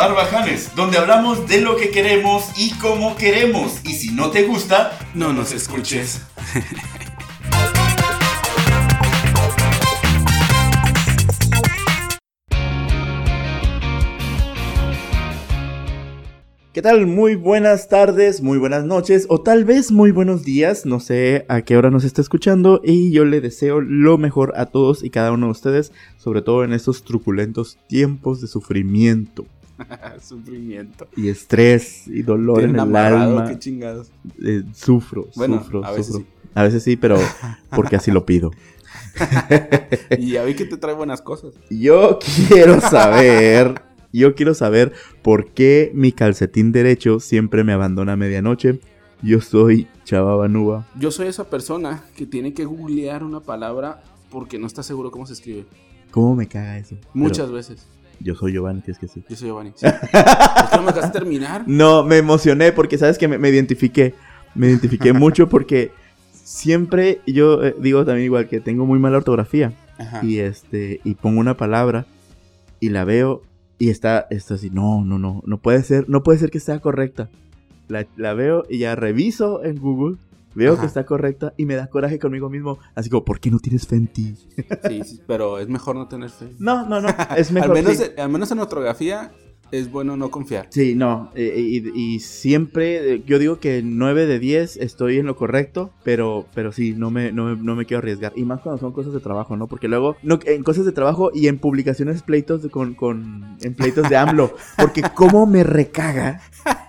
Barbajanes, donde hablamos de lo que queremos y cómo queremos. Y si no te gusta, no nos escuches. ¿Qué tal? Muy buenas tardes, muy buenas noches o tal vez muy buenos días. No sé a qué hora nos está escuchando y yo le deseo lo mejor a todos y cada uno de ustedes, sobre todo en estos truculentos tiempos de sufrimiento. Sufrimiento. Y estrés y dolor en el alma. Qué chingados. Eh, sufro, Bueno, sufro, a veces sufro. sí. A veces sí, pero porque así lo pido. Y ya vi que te trae buenas cosas. Yo quiero saber, yo quiero saber por qué mi calcetín derecho siempre me abandona a medianoche. Yo soy Chava Banuba. Yo soy esa persona que tiene que googlear una palabra porque no está seguro cómo se escribe. ¿Cómo me caga eso? Muchas Pero veces. Yo soy Giovanni, es que sí. Yo soy Giovanni. sí. es que no me dejaste terminar. No, me emocioné porque sabes que me, me identifiqué. Me identifiqué mucho porque siempre yo eh, digo también igual que tengo muy mala ortografía. Ajá. y este y pongo una palabra y la veo y está está así no no no no puede ser no puede ser que sea correcta la, la veo y ya reviso en Google veo Ajá. que está correcta y me da coraje conmigo mismo así como ¿por qué no tienes fe en ti? Sí, sí, pero es mejor no tener fe. no no no es mejor al, menos, sí. al menos en ortografía es bueno no confiar. Sí, no, eh, y, y siempre, eh, yo digo que 9 de 10 estoy en lo correcto, pero, pero sí, no me, no, no me quiero arriesgar. Y más cuando son cosas de trabajo, ¿no? Porque luego, no, en cosas de trabajo y en publicaciones pleitos de- con, con, en pleitos de AMLO. Porque cómo me recaga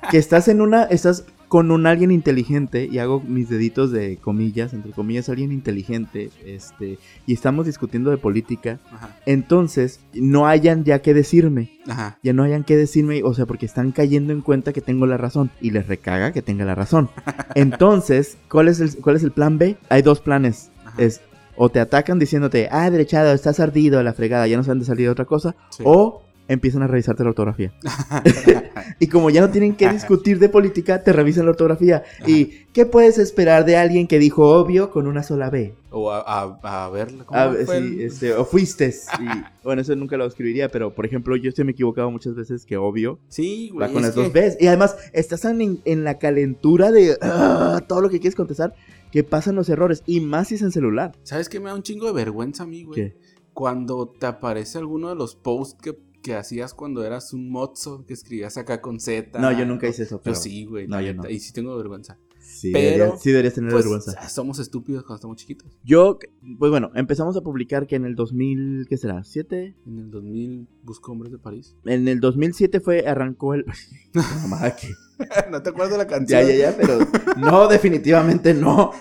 que estás en una, estás con un alguien inteligente, y hago mis deditos de comillas, entre comillas, alguien inteligente, este, y estamos discutiendo de política, Ajá. entonces no hayan ya que decirme Ajá. ya no hayan que decirme, o sea, porque están cayendo en cuenta que tengo la razón y les recaga que tenga la razón. Entonces, ¿cuál es el, cuál es el plan B? Hay dos planes. Ajá. Es o te atacan diciéndote, ah, derechado, estás ardido a la fregada, ya no saben de salir de otra cosa, Sí. o empiezan a revisarte la ortografía. y como ya no tienen que discutir de política, te revisan la ortografía. ¿Y qué puedes esperar de alguien que dijo obvio con una sola B? o a, a, a ver, ¿cómo Ah, fue sí, el- este, o fuiste. Y, bueno, eso nunca lo escribiría, pero por ejemplo, yo estoy me he equivocado muchas veces que obvio Sí, güey. Va con las dos Bs. Y además, estás en, en la calentura de ah, todo lo que quieres contestar, que pasan los errores. Y más si es en celular. ¿Sabes qué me da un chingo de vergüenza a mí, güey? ¿Qué? Cuando te aparece alguno de los posts que, que hacías cuando eras un mozo, que escribías acá con Z. No, yo nunca hice eso. Yo Pero sí, güey. No, yo no. Y sí tengo vergüenza. Sí, pero, sí deberías tener Pues, vergüenza. somos estúpidos cuando estamos chiquitos. Yo, pues bueno, empezamos a publicar que en el 2000, ¿qué será? ¿7? En el 2000 busco hombres de París. En el 2007 fue, arrancó el... ¿No te acuerdas de la Ya, canción? ya, ya, pero no, definitivamente no.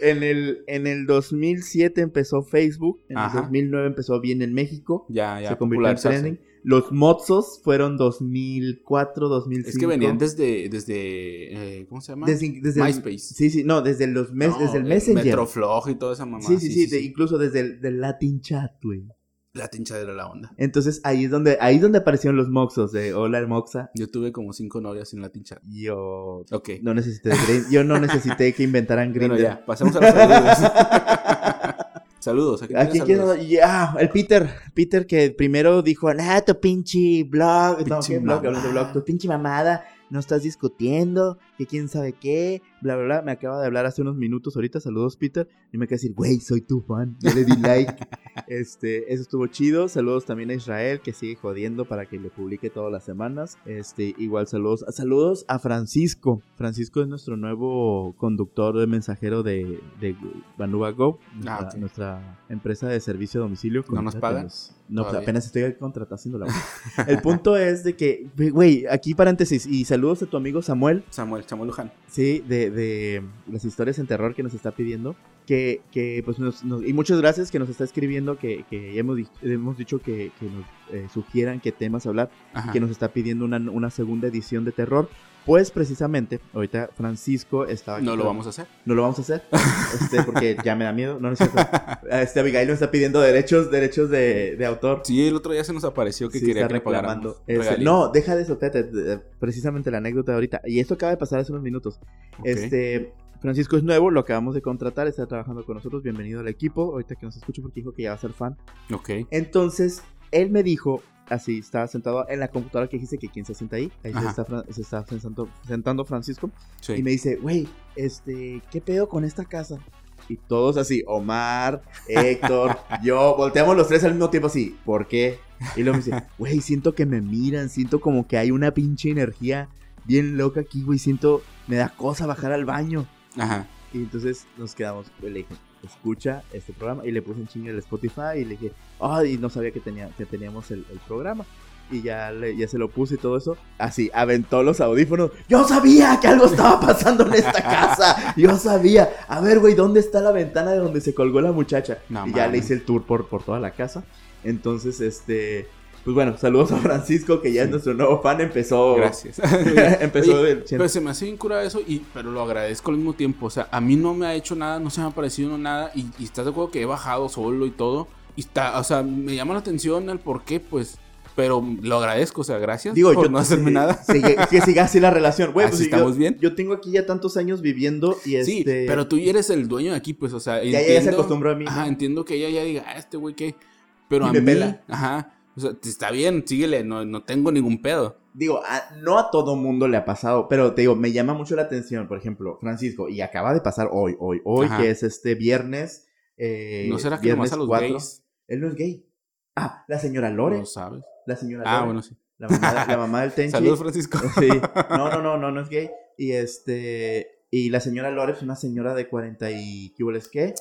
En el, en el 2007 empezó Facebook, en Ajá. el 2009 empezó bien en México. Ya, ya. se convirtió en trending. Los mozos fueron 2004, 2005. Es que venían desde, desde eh, ¿cómo se llama? desde, desde el- MySpace. sí, sí, no, desde los mes, No, desde el eh, Messenger. Metroflog y toda esa mamá. sí, sí, sí, de- incluso desde el del Latin Chat, güey. La tinchadera de la onda. Entonces ahí es donde ahí es donde aparecieron los moxos de Hola Moxa. Yo tuve como cinco novias en la tincha. Yo Ok. no necesité yo no necesité que inventaran Bueno, Grindr. ya, pasemos a los saludos. saludos. ¿a quién ¿A quién tienes quiero? Ya, el Peter. Peter que primero dijo, ah, tu pinche blog. Pinche blog. Tu pinche mamada. No estás discutiendo. Que quién sabe qué. Bla, bla, bla. Me acaba de hablar hace unos minutos ahorita. Saludos, Peter. Y me acaba de decir, güey, soy tu fan. Yo le di like. este, eso estuvo chido. Saludos también a Israel que sigue jodiendo para que le publique todas las semanas. Este, igual saludos. Saludos a Francisco. Francisco es nuestro nuevo conductor de mensajero de, de Banuba Go. Ah, nuestra, ok. nuestra empresa de servicio a domicilio. ¿No nos pagan? No, pues Todavía. apenas estoy contratando la El punto es de que, güey, aquí paréntesis, y saludos a tu amigo Samuel, Samuel, Samuel Luján. sí, de, de las historias en terror que nos está pidiendo, que, que pues, nos, nos- y muchas gracias que nos está escribiendo, que, que hemos, hemos dicho que, que nos eh, sugieran qué temas hablar, Ajá. que nos está pidiendo una, una segunda edición de terror. Pues precisamente, ahorita Francisco estaba... aquí No lo con- vamos a hacer. no lo vamos a hacer. Este, porque ya me da miedo. No, no es cierto. Este Abigail nos está pidiendo derechos, derechos de, de autor. Sí, el otro día se nos apareció que Sí, quería que reclamando. Este, no, deja de eso, Precisamente la anécdota de ahorita. Y esto acaba de pasar hace unos minutos. Ok. Este. Francisco es nuevo, lo acabamos de contratar, está trabajando con nosotros, bienvenido al equipo, ahorita que nos escucho porque dijo que ya va a ser fan. Ok. Entonces, él me dijo, así, estaba sentado en la computadora que dijiste que quién se sienta ahí. Ahí se está, se está sentando, sentando Francisco. Sí. Y me dice, güey, este, ¿qué pedo con esta casa? Y todos así, Omar, Héctor, yo, volteamos los tres al mismo tiempo así, ¿por qué? Y luego me dice, güey, siento que me miran, siento como que hay una pinche energía bien loca aquí, güey, siento, me da cosa bajar al baño. Ajá. Y entonces nos quedamos, le dije, escucha este programa, y le puse en chinga el Spotify, y le dije, ay, no sabía que, tenía, que teníamos el, el programa. Y ya, le- ya se lo puse y todo eso. Así, aventó los audífonos. Yo sabía que algo estaba pasando en esta casa. Yo sabía. A ver, güey, ¿dónde está la ventana de donde se colgó la muchacha? No y ya le hice el tour por, por toda la casa. Entonces, este... Pues bueno, saludos a Francisco, que ya es nuestro nuevo fan. Empezó... Gracias. empezó Oye, del... Pero se me hace bien cura eso, y, pero lo agradezco al mismo tiempo. O sea, a mí no me ha hecho nada, no se me ha parecido nada. Y, y estás de acuerdo que he bajado solo y todo. Y está, o sea, me llama la atención el por qué, pues. Pero lo agradezco, o sea, gracias Digo, por yo no hacerme sí, nada. que siga así la relación. Güey, pues estamos yo, bien. Yo tengo aquí ya tantos años viviendo y Sí, este. pero tú eres el dueño de aquí, pues, o sea, Ya- entiendo. se acostumbró a mí, ¿no? Ajá, entiendo que ella ya diga, ah, este güey qué. Pero Y a me mí, pela. ajá, o sea, está bien, síguele, no, no tengo ningún pedo. Digo, a- no a todo mundo le ha pasado, pero te digo, me llama mucho la atención, por ejemplo, Francisco, y acaba de pasar hoy, hoy, hoy, Ajá. que es este viernes. eh, ¿No será que nomás a los 4. gays Él no es gay. Ah, la señora Lore. no sabes? La señora Ah, Lore. bueno, sí. La mamá, la mamá del Tenchi. Saludos, Francisco. Sí. No, no, no, no, no es gay. Y este. Y la señora Lore es una señora de 40 y. ¿Qué les qué?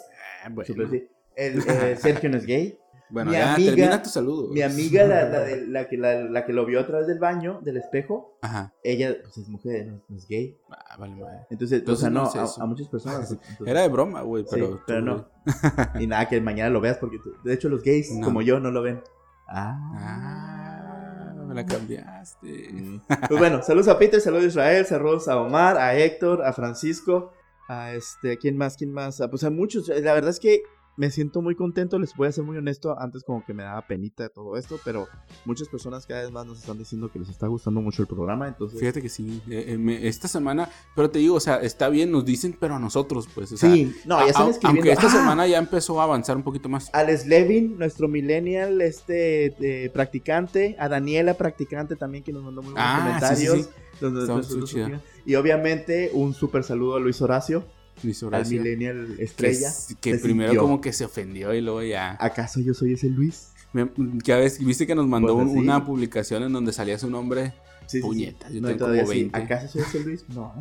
Ah, bueno. Sí. El, eh, Sergio no es gay. Bueno, Mi ya amiga- termina tu saludo. Mi amiga, la, la, de- la que, la, la que lo vio a través del baño, del espejo, Ajá. ella pues, es mujer, no, no es gay. Ah, vale, madre. Entonces, Entonces o sea, no a, muchas personas. entonces- Era de broma, güey, sí, pero. pero no. Y nada, que mañana lo veas porque, tú- de hecho, los gays, No. como yo, no lo ven. Ah, me la cambiaste. Mm. Pues bueno, saludos a Peter, saludos a Israel, saludos a Omar, a Héctor, a Francisco, a este, ¿quién más? ¿Quién más? Ah, Pues a muchos. La verdad es que me siento muy contento, les voy a ser muy honesto. Antes como que me daba penita todo esto, pero muchas personas cada vez más nos están diciendo que les está gustando mucho el programa, entonces... Fíjate que sí. eh, eh, me- esta semana, pero te digo, o sea, está bien, nos dicen, pero a nosotros, pues. O sea, sí, no, ya están a- escribiendo. Aunque esta ¡Ah! semana ya empezó a avanzar un poquito más. Alex Levin, nuestro millennial este eh, practicante, a Daniela practicante también que nos mandó muy buenos Ah, comentarios. sí, sí, Los- los- los- los- y obviamente un súper saludo a Luis Horacio, Luis al Horacio, millennial estrella. que primero sintió. como que se ofendió y luego ya. ¿Acaso yo soy ese Luis? Me- ya ves, viste que nos mandó Pues una publicación en donde salía su nombre. Sí, sí, sí. Puñetas, yo No, tengo como sí. 20. ¿Acaso soy ese Luis? No.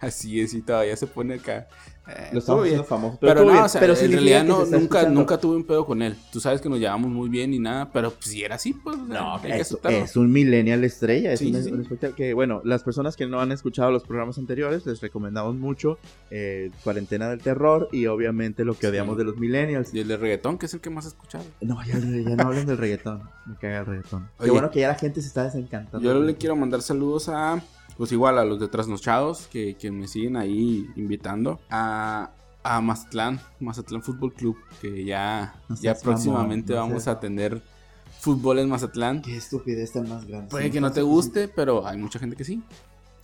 Así es, y todavía se pone acá. Eh, Lo estuvo estamos bien. haciendo famoso. Pero, no, bien. o sea, Pero en realidad no, nunca, nunca tuve un pedo con él. Tú sabes que nos llevamos muy bien y nada, pero pues, si era así, pues o sea, No, hay que es, es un millennial estrella. Es Sí, un, sí, un que, bueno, las personas que no han escuchado los programas anteriores, les recomendamos mucho eh, Cuarentena del Terror y obviamente lo que Sí. odiamos de los millennials. Y el de reggaetón, que es el que más he escuchado. No, ya, ya no hablen del reggaetón. Me caga el reggaetón. Qué bueno que ya la gente se está desencantando. Yo le quiero mandar saludos a, pues igual a los de Trasnochados, que, que me siguen ahí invitando. A, a Mazatlán, Mazatlán Fútbol Club, que ya, ya próximamente vamos a tener fútbol en Mazatlán. Qué estupidez tan más grande. Puede que no te guste, pero hay mucha gente que sí.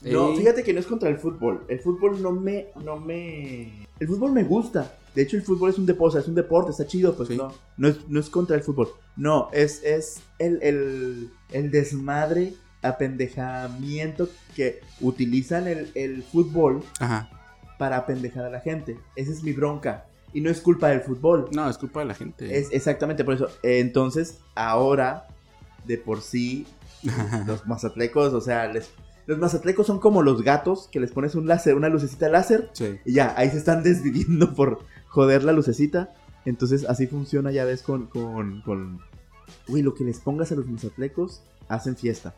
No, Eh, fíjate que no es contra el fútbol. El fútbol no me, no me. El fútbol me gusta. De hecho, el fútbol es un deporte, es un deporte, está chido, pues Sí. no. No es, no es contra el fútbol. No, es, es el, el, el desmadre, apendejamiento que utilizan el, el fútbol Ajá. para apendejar a la gente. Esa es mi bronca. Y no es culpa del fútbol. No, es culpa de la gente. Es exactamente por eso. Entonces, ahora, de por sí, los mazatlecos, o sea, les, los mazatlecos son como los gatos que les pones un láser, una lucecita láser, Sí. y ya, ahí se están desviviendo por joder la lucecita. Entonces, así funciona, ya ves, con, con, con... Uy, lo que les pongas a los mazatlecos, hacen fiesta.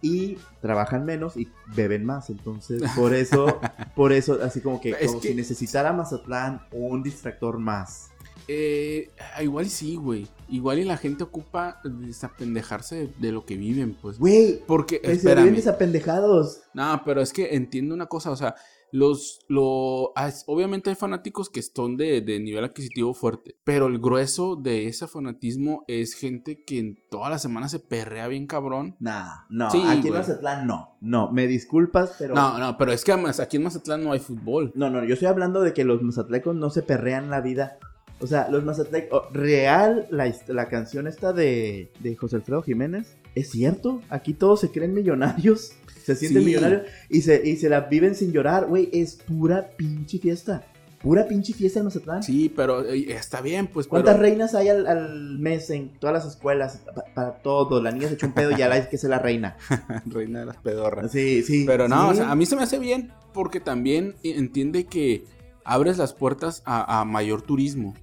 Y trabajan menos y beben más. Entonces, por eso, por eso, así como que, como que- si necesitara Mazatlán un distractor más. Eh, igual sí, güey. Igual y la gente ocupa desapendejarse de, de lo que viven, pues. Güey, Porque, se ven espérame. desapendejados. No, pero es que entiendo una cosa, o sea, los, lo, ah, obviamente hay fanáticos que son de, de nivel adquisitivo fuerte, pero el grueso de ese fanatismo es gente que en toda la semana se perrea bien cabrón. Nah, no, Sí, aquí en. Mazatlán no. No, me disculpas, pero. No, no, pero es que además aquí en Mazatlán no hay fútbol. No, no, yo estoy hablando de que los mazatlecos no se perrean la vida O sea, los mazatlecos, oh, real, la, la canción esta de, de José Alfredo Jiménez, es cierto, aquí todos se creen millonarios, se sienten Sí. millonarios y se, y se la viven sin llorar, güey, es pura pinche fiesta, pura pinche fiesta en Mazatlán. Sí, pero está bien, pues. ¿Cuántas pero- reinas hay al, al mes en todas las escuelas? Pa- para todo, la niña se echó un pedo y ya la es que es la reina. Reina de las pedorras. Sí, sí. Pero no, sí. o sea, a mí se me hace bien porque también entiende que abres las puertas a, a mayor turismo.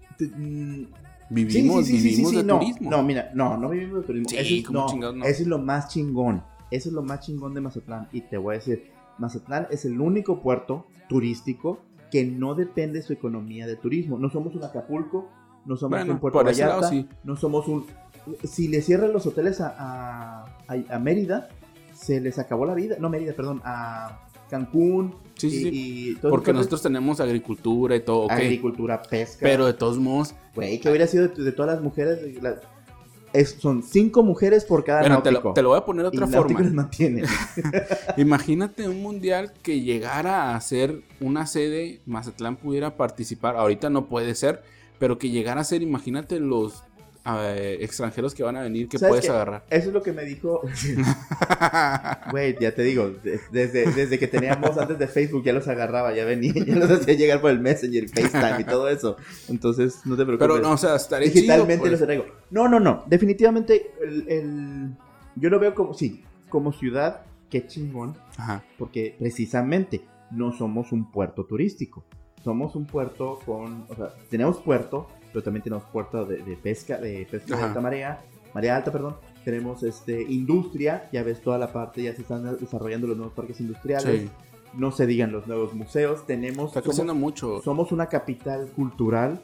Vivimos, Sí, sí, sí, sí, vivimos sí, de no, turismo. No, mira, no, no vivimos de turismo. Sí, eso, es, ¿cómo no, chingados no? eso es lo más chingón. Eso es lo más chingón de Mazatlán. Y te voy a decir, Mazatlán es el único puerto turístico que no depende su economía de turismo. No somos un Acapulco, no somos Bueno, un Puerto por ese Vallarta, lado sí. no somos un... Si le cierran los hoteles a, a, a- a Mérida, se les acabó la vida. No, Mérida, perdón, a Cancún. Sí, sí, y- todos Porque nosotros tenemos agricultura y todo. Agricultura, pesca. Pero de todos modos, Güey, que hubiera sido de, de todas las mujeres. de la- es- son cinco mujeres por cada bueno, te náutico. lo, te lo voy a poner de otra forma. Imagínate un mundial que llegara a ser una sede, Mazatlán pudiera participar. Ahorita no puede ser, pero que llegara a ser, imagínate los eh, extranjeros que van a venir que ¿Sabes puedes qué? agarrar. Eso es lo que me dijo. Güey, ya te digo, de- desde, desde que teníamos antes de Facebook ya los agarraba, ya venía, ya los hacía llegar por el Messenger, FaceTime y todo eso. Entonces, no te preocupes. pero no, o sea, estaría Digitalmente chido, pues. los traigo. No, no, no. Definitivamente, el, el- yo lo veo como, sí, como ciudad, qué chingón. Ajá. porque precisamente no somos un puerto turístico. Somos un puerto con, o sea, tenemos puerto, pero también tenemos puerto de, de pesca, de pesca de alta marea, marea alta, perdón. Tenemos este industria, ya ves toda la parte, ya se están desarrollando los nuevos parques industriales. Sí. No se digan los nuevos museos. Tenemos, Está somos, creciendo mucho. somos una capital cultural.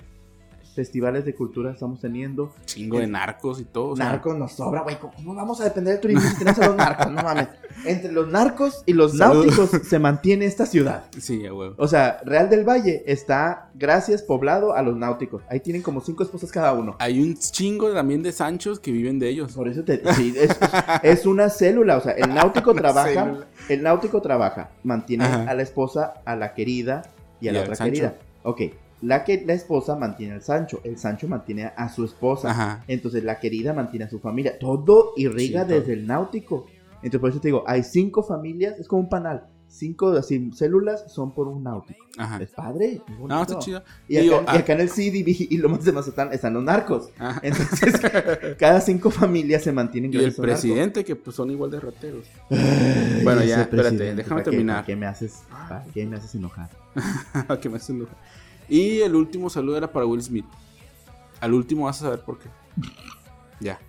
Festivales de cultura estamos teniendo. Chingo de narcos y todo. o sea, narcos nos sobra, güey. ¿Cómo vamos a depender del turismo si tenemos a los narcos? No mames. Entre los narcos y los Salud. náuticos se mantiene esta ciudad. Sí, huevo. O sea, Real del Valle está, gracias, poblado a los náuticos. Ahí tienen como cinco esposas cada uno. Hay un chingo también de Sanchos que viven de ellos. Por eso te, sí, es, es una célula. O sea, el náutico trabaja, célula. el náutico trabaja, mantiene Ajá. a la esposa, a la querida y a Y la otra Sancho. querida. Ok, la que la esposa mantiene al Sancho, el Sancho mantiene a su esposa. Ajá. Entonces la querida mantiene a su familia. Todo irriga Sí, todo. desde el náutico. Entonces por eso te digo, hay cinco familias, es como un panal. Cinco así, células son por un náutico. Ajá. Es padre. es No, está chido. Y acá, y ah, acá en el CDB y Lomas de Mazatán están los narcos. Entonces, cada cinco familias se mantienen Y el narcos. presidente, que pues son igual de rateros. Ay, Bueno, ya, espérate, déjame ¿para qué- terminar. ¿Para qué me haces, qué me haces enojar? que me hacen enojar. Y el último saludo era para Will Smith. Al último vas a saber por qué. Ya.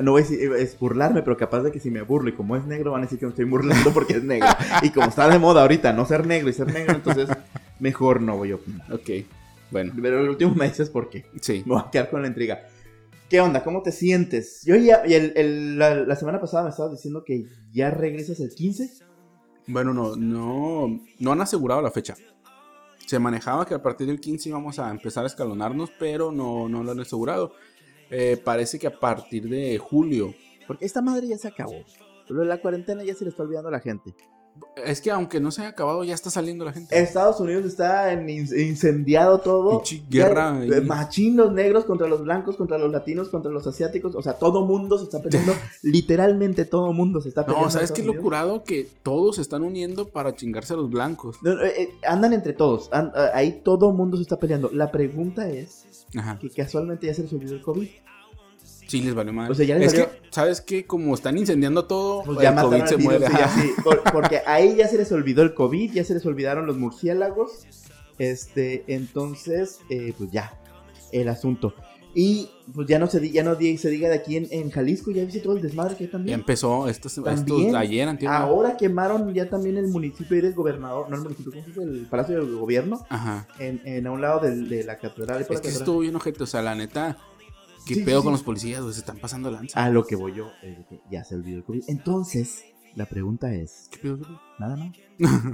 No voy a decir, es burlarme, pero capaz de que si me burlo y como es negro van a decir que me estoy burlando porque es negro. Y como está de moda ahorita no ser negro y ser negro, entonces mejor no voy a opinar. Ok. Bueno, Pero el último me dices por qué. sí. Me voy a quedar con la intriga. ¿Qué onda? ¿Cómo te sientes? Yo ya, y el- el- la, la semana pasada me estabas diciendo que ya regresas el 15. Bueno, no, no, no han asegurado la fecha. Se manejaba que a partir del 15 íbamos a empezar a escalonarnos, pero no, no lo han asegurado. Eh, parece que a partir de julio. Porque esta madre ya se acabó. De la cuarentena ya se le está olvidando a la gente. Es que aunque no se haya acabado, ya está saliendo la gente. Estados Unidos está en in- incendiado todo. Pinche guerra Ya. Machín los negros contra los blancos, contra los latinos, contra los asiáticos. O sea, todo mundo se está peleando. literalmente todo mundo se está peleando. No, ¿sabes qué Unidos. locurado? Que todos se están uniendo para chingarse a los blancos. No, no, eh, eh, andan entre todos. eh, ahí todo mundo se está peleando. La pregunta es Ajá. que casualmente ya se les olvidó el COVID. Sí, les valió mal. O sea, ya les es valió- que, ¿sabes qué? Como están incendiando todo, Pues el ya mataron COVID se y ya por- porque ahí ya se les olvidó el COVID, ya se les olvidaron los murciélagos. Este, entonces, eh, pues ya, el asunto. Y pues ya no se, ya no se diga de aquí en, en Jalisco, ya viste todo el desmadre que hay Ya también. empezó estos, estos También. ayer, antier, Ahora quemaron ya también el municipio, eres gobernador, no el municipio, ¿cómo se dice? El Palacio del Gobierno, Ajá. en, en a un lado de, la catedral. Es que estuvo bien ojete, o sea, la neta, ¿qué Sí, pedo sí. con los policías? güey? Se están pasando lanza. A lo que voy yo, que ya se olvidó el COVID. Entonces, La pregunta es, ¿Qué pedo, nada más.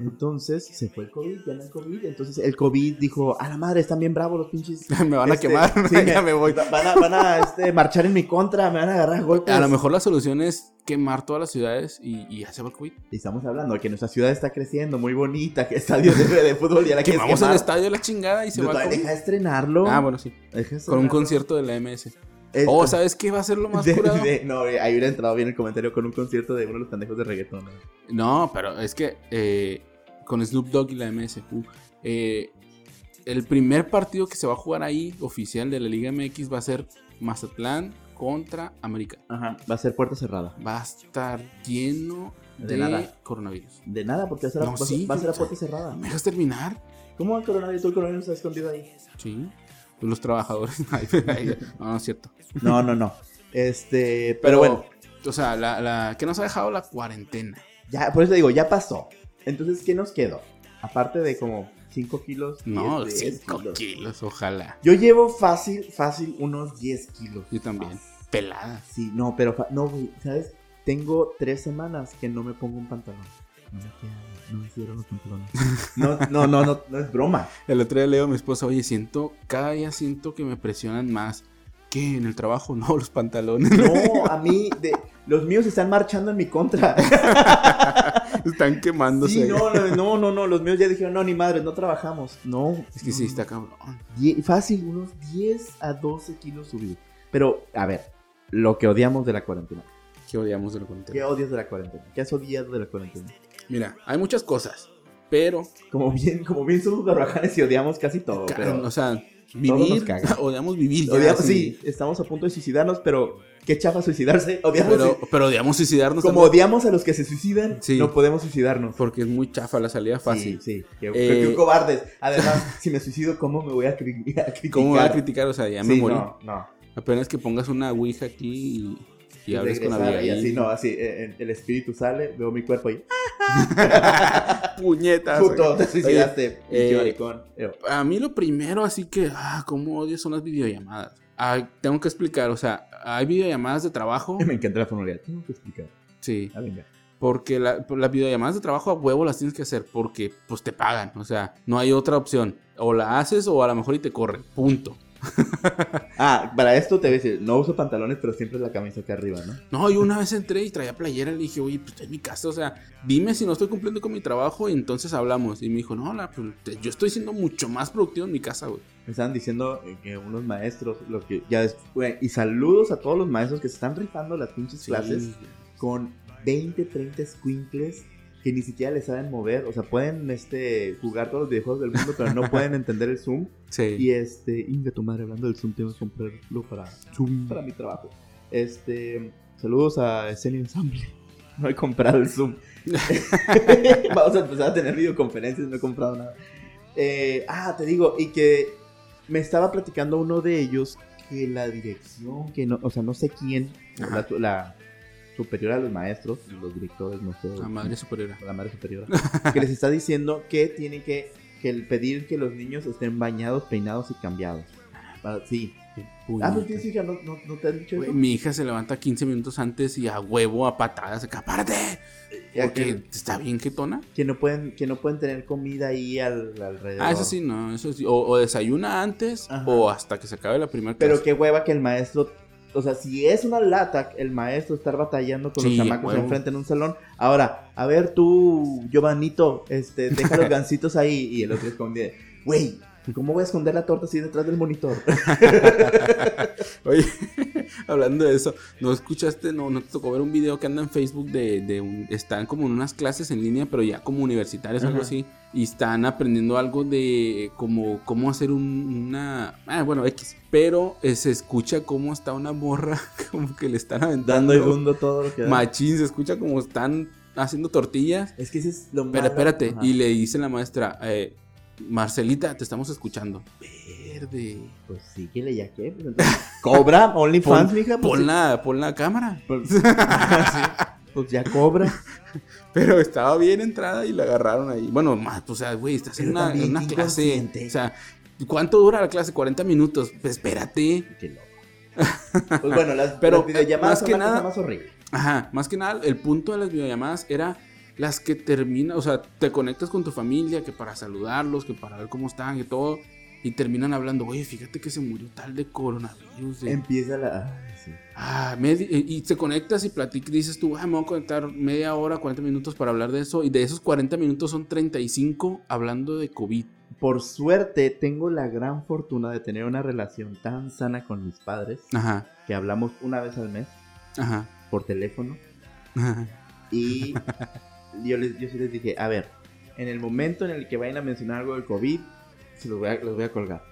Entonces se fue el COVID, ya no hay COVID. Entonces el COVID dijo, a la madre, están bien bravos los pinches. me van a Este, quemar, sí, ya me voy. va- Van a, van a este, marchar en mi contra, me van a agarrar golpes. A lo mejor la solución es quemar todas las ciudades y, y ya se va el COVID. Y estamos hablando de que nuestra ciudad está creciendo, muy bonita, que estadios de, de fútbol ya la quieres Quemamos el estadio de la chingada y se va el COVID. deja de estrenarlo. Ah, bueno, sí. Con un concierto de la MS. Esto- Oh, ¿sabes qué va a ser lo más de- curado? de- no, ahí hubiera entrado bien el comentario con un concierto de uno de los pendejos de reggaetón. ¿no? No, pero es que eh, con Snoop Dogg y la MS, uh, eh, el primer partido que se va a jugar ahí, oficial de la Liga MX, va a ser Mazatlán contra América. Ajá, va a ser puerta cerrada. Va a estar lleno De de, nada. coronavirus. De nada, porque va a ser, No, va, a- sí, va a ser a puerta cerrada. ¿Me dejas terminar? ¿Cómo el coronavirus? ¿Tú el coronavirus está escondido ahí? Sí. Pues los trabajadores. No, no es cierto. No, no, no. Este, pero, Pero, bueno, O sea, la, la que nos ha dejado la cuarentena. ya, por eso digo, ya pasó. Entonces, ¿qué nos quedó? Aparte de como 5 kilos. No, 10, 10 5 kilos. kilos, ojalá. Yo llevo fácil, fácil unos 10 kilos. Yo también. más. Pelada. Sí, no, pero no, güey, ¿sabes? Tengo tres semanas que no me pongo un pantalón. No no me hicieron los pantalones. No, no, no, no, no es broma. El otro día leo a mi esposa, oye, siento, cada día siento que me presionan más. ¿Qué? ¿En el trabajo? No, los pantalones. No, a mí, de, los míos están marchando en mi contra. Están quemándose. Sí, no, no, no, no, no, los míos ya dijeron, no, ni madre, no trabajamos. No, Es que sí, está cabrón. Die- fácil, unos 10 a 12 kilos subidos. Pero, a ver, lo que odiamos de la cuarentena. Que odiamos de lo ¿Qué contrario. odias de la cuarentena? ¿Qué has odiado de la cuarentena? Mira, hay muchas cosas, pero, Como bien, como bien somos barbajanes y odiamos casi todo. Pero o sea, vivir, odiamos vivir. odiamos, sí, estamos a punto de suicidarnos, pero qué chafa suicidarse. Odiamos, Pero, pero odiamos suicidarnos como también, odiamos a los que se suicidan, Sí. no podemos suicidarnos. porque es muy chafa la salida fácil. Sí, sí. Qué, Eh, cobardes. Además, si me suicido, ¿cómo me voy a, cri- a criticar? ¿Cómo me va a criticar? O sea, ya me Sí, morí. no, no. Apenas que pongas una ouija aquí y, y hables con regresar y Abigail. así, no, así, eh, eh, el espíritu sale, veo mi cuerpo y Puñetas. puto, te suicidaste, pinche eh, A mí lo primero, así que, ah, cómo odio son las videollamadas. Ah, tengo que explicar, o sea, hay videollamadas de trabajo. Me encanta la formalidad, tengo que explicar. Sí, Ah, venga. porque la- las videollamadas de trabajo a huevo las tienes que hacer porque pues te pagan, o sea, no hay otra opción. O la haces o a lo mejor y te corren, punto. Ah, para esto te voy a decir, no uso pantalones, pero siempre la camisa acá arriba, ¿no? No, yo una vez entré y traía playera y le dije, oye, pues estoy en mi casa, o sea, dime si no estoy cumpliendo con mi trabajo y entonces hablamos. Y me dijo, no, la, pues, yo estoy siendo mucho más productivo en mi casa, güey. Me estaban diciendo eh, que unos maestros, los que ya des- güey, y saludos a todos los maestros que se están rifando las pinches Sí, clases con 20, 30 squinkles que ni siquiera le saben mover, o sea, pueden este, jugar todos los videojuegos del mundo, pero no pueden entender el Zoom. Sí. Y este, inga tu madre, hablando del Zoom, tengo que comprarlo para, Zoom. para mi trabajo. Este, saludos a Escenio Ensemble. No he comprado el Zoom. Vamos a empezar a tener videoconferencias, no he comprado nada. Eh, ah, te digo, y que me estaba platicando uno de ellos que la dirección, que no, o sea, no sé quién, la superior a los maestros, los directores, no sé. La madre superior. la madre superiora, que les está diciendo que tienen que, que el pedir que los niños estén bañados, peinados y cambiados. Para- sí. Ah, pues tienes hija, ¿no, no, no te han dicho eso? mi hija se levanta 15 minutos antes y a huevo, a patadas, acá, párate. Porque que, está bien que tona. que no pueden, que no pueden tener comida ahí al, alrededor. Ah, eso sí, no, eso sí. O, o desayuna antes Ajá. o hasta que se acabe la primera Pero clase. qué hueva que el maestro. O sea, si es una lata, el maestro estar batallando con Sí, los chamacos enfrente en un salón. Ahora, a ver tú, Giovanito, este, deja los gancitos ahí. Y el otro esconde. Güey, ¿cómo voy a esconder la torta así detrás del monitor? Oye, hablando de eso, ¿no escuchaste? No, no te tocó ver un video que anda en Facebook de, de un, están como en unas clases en línea, pero ya como universitarios o algo Ajá. así, y están aprendiendo algo de como cómo hacer un- una, ah, bueno, X, pero eh, se escucha cómo está una morra, como que le están aventando Dando y bundo todo lo que da. machín, se escucha como están haciendo tortillas. Es que ese es lo Pero malo. espérate, Ajá. y le dice la maestra, eh, Marcelita, te estamos escuchando. Verde. Pues síguele ya que. Pues, entonces, cobra OnlyFans, Pon, mija. Pues, pon la, pon la cámara. pues, sí, pues ya cobra. Pero estaba bien entrada y la agarraron ahí. Bueno, más, o sea, güey, estás en una, también en una clase. O sea, ¿cuánto dura la clase? 40 minutos. Pues espérate. Qué loco. Pues bueno, las, Pero, las videollamadas más son que la cosa nada- más horrible. Ajá, más que nada, el punto de las videollamadas era las que terminan, o sea, te conectas con tu familia, que para saludarlos, que para ver cómo están y todo, y terminan hablando, oye, fíjate que se murió tal de coronavirus. de- Empieza la... sí. Ah, y y te conectas y platicas, dices tú, ah, me voy a conectar media hora, 40 minutos para hablar de eso, y de esos 40 minutos son 35 hablando de COVID. Por suerte, tengo la gran fortuna de tener una relación tan sana con mis padres Ajá, que hablamos una vez al mes ajá, por teléfono ajá. y yo, les, yo sí les dije, a ver, en el momento en el que vayan a mencionar algo del COVID, se los voy a, los voy a colgar.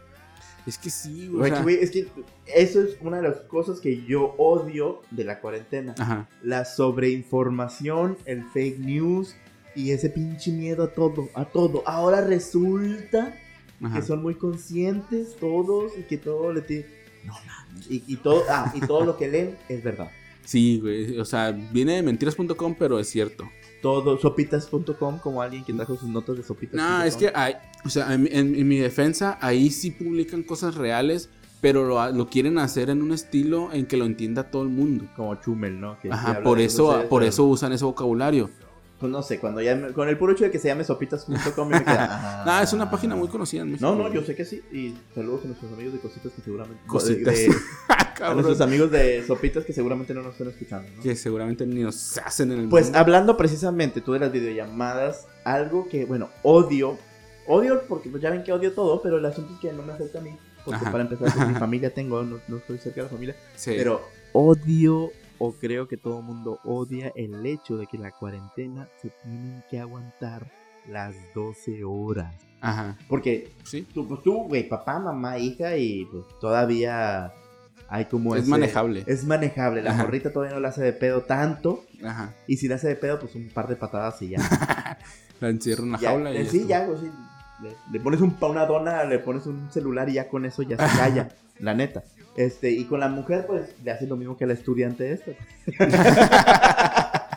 Es que sí, o Güey, sea, güey, es que eso es una de las cosas que yo odio de la cuarentena. Ajá, La sobreinformación, el fake news y ese pinche miedo a todo, a todo. Ahora resulta ajá. que son muy conscientes todos y que todo le tiene... No mames. Y, y todo, ah, y todo lo que leen es verdad. Sí, güey, o sea, viene de mentiras.com, pero es cierto. Todo, sopitas.com, como alguien que trajo sus notas de sopitas. No, es que hay, o sea, en, en- en mi defensa, ahí sí publican cosas reales, pero lo, lo quieren hacer en un estilo en que lo entienda todo el mundo. Como Chumel, ¿no? Que Ajá, por eso, por eso usan ese vocabulario. Pues, no sé, cuando ya me- con el puro hecho de que se llame sopitas.com me queda... Ah, es una página muy conocida en México. No, no, yo sé que sí. Y saludos a nuestros amigos de Cositas que seguramente... Cositas. de- de- a Cabrón, nuestros amigos de Sopitas que seguramente no nos están escuchando, ¿no? que seguramente ni nos hacen en el Pues mundo. hablando precisamente tú de las videollamadas, algo que, bueno, odio, odio porque pues ya ven que odio todo, pero el asunto es que no me afecta a mí, porque Ajá. para empezar, pues, mi familia tengo, no, no estoy cerca de la familia, Sí. pero odio o creo que todo el mundo odia el hecho de que en la cuarentena se tienen que aguantar las 12 horas. Ajá, Porque sí. tú, pues tú, güey, papá, mamá, hija y pues todavía hay como Es ese- manejable. Es manejable, la Ajá. morrita todavía no la hace de pedo tanto. Ajá. Y si la hace de pedo, pues un par de patadas y ya. La encierro en una Ya, jaula y eh, sí, ya, pues, sí. Le, le pones un, pa- una dona, le pones un celular y ya con eso ya se calla, la neta. Este, y con la mujer, pues, le hace lo mismo que a la estudiante esta.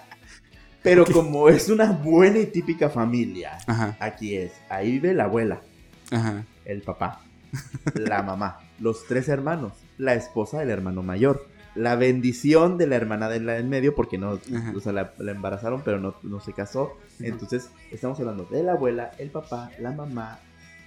Pero como es una buena y típica familia, Ajá, aquí es, ahí vive la abuela, ajá. el papá, la mamá, los tres hermanos, la esposa del hermano mayor, la bendición de la hermana de la del medio, porque no, Ajá. o sea, la, la embarazaron, pero no, no se casó. Entonces, estamos hablando de la abuela, el papá, la mamá,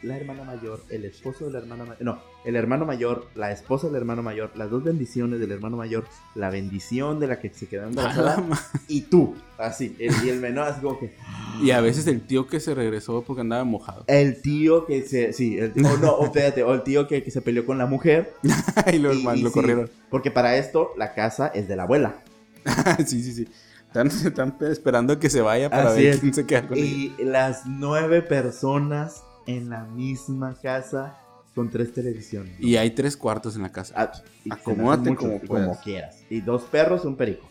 la hermana mayor, el esposo de la hermana mayor, no, el hermano mayor, la esposa del hermano mayor, las dos bendiciones del hermano mayor, la bendición de la que se quedó embarazada y tú, así, el, y el menor, así como que Y a veces el tío que se regresó porque andaba mojado. el tío que se, sí, el, o no, o espérate, o el tío que, que se peleó con la mujer, y lo, Y- man- y lo sí, corrieron. Porque para esto, la casa es de la abuela. sí, sí, sí. Están, están esperando que se vaya para Así ver es. quién se queda con ella. Y las nueve personas en la misma casa con tres televisiones. Y hay tres cuartos en la casa. Ah, Acomódate como puedas. quieras. Y dos perros un perico.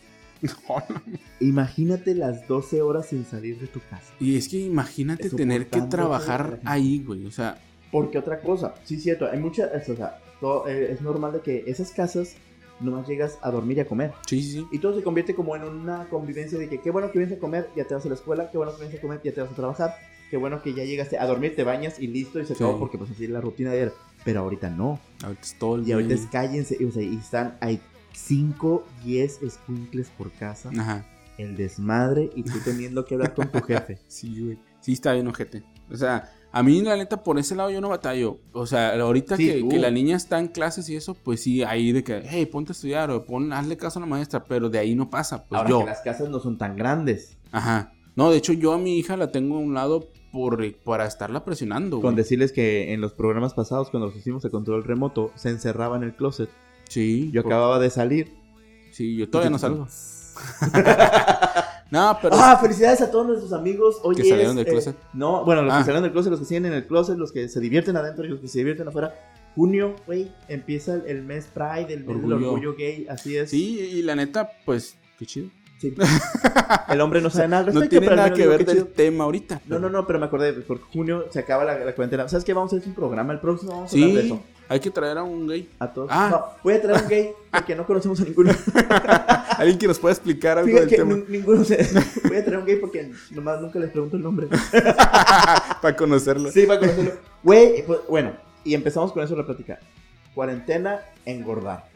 Imagínate las 12 horas sin salir de tu casa. Y es que imagínate Eso tener que trabajar ahí, güey. O sea, Porque otra cosa, sí, cierto, hay muchas, o sea, todo, eh, es normal de que esas casas nomás llegas a dormir y a comer. sí, sí, sí. Y todo se convierte como en una convivencia de que qué bueno que vienes a comer, ya te vas a la escuela, qué bueno que vienes a comer, ya te vas a trabajar, qué bueno que ya llegaste a dormir, te bañas y listo y se acabó Sí. porque pues así es la rutina de ayer. Pero ahorita no. Ahorita es todo el Y día ahorita ahí. es cállense, y, o sea, y están, hay 5, 10 squinkles por casa, Ajá. el desmadre y tú teniendo que hablar con tu jefe. Sí, güey. Sí, está bien, ojete. O sea, a mí, la neta, por ese lado yo no batallo. O sea, ahorita Sí, que, que la niña está en clases y eso, pues sí, ahí de que, hey, ponte a estudiar o pon, hazle caso a la maestra, pero de ahí no pasa. Pues Ahora yo. que las casas no son tan grandes. Ajá. No, de hecho, yo a mi hija la tengo a un lado por, para estarla presionando, güey. Con decirles que en los programas pasados, cuando los hicimos de control remoto, se encerraba en el closet. Sí. Yo por- acababa de salir. Sí, yo todavía no salgo. no, pero. Ah, felicidades a todos nuestros amigos. Hoy Que salieron del eh, closet. no, bueno, los Ah. que salieron del closet, los que siguen en el closet, los que se divierten adentro y los que se divierten afuera. Junio, güey, empieza el, mes Pride, el mes del Orgullo. orgullo gay, así es. Sí, y la neta, pues, qué chido. Sí. El hombre no sabe nada al No respecto, tiene pero al nada que ver del tema ahorita. No, pero- no, no, pero me acordé, porque junio se acaba la, la cuarentena. ¿Sabes qué? Vamos a hacer un programa. El próximo vamos a hablar de Sí, eso. hay que traer a un gay. A todos. Ah. No, voy a traer un gay porque no conocemos a ninguno. Alguien que nos pueda explicar algo Fíjate del que tema. nin- ninguno se... Voy a traer un gay porque nomás nunca les pregunto el nombre. Para conocerlo. Sí, para conocerlo. Güey, pues, bueno, y empezamos con eso la plática. Cuarentena, engordar.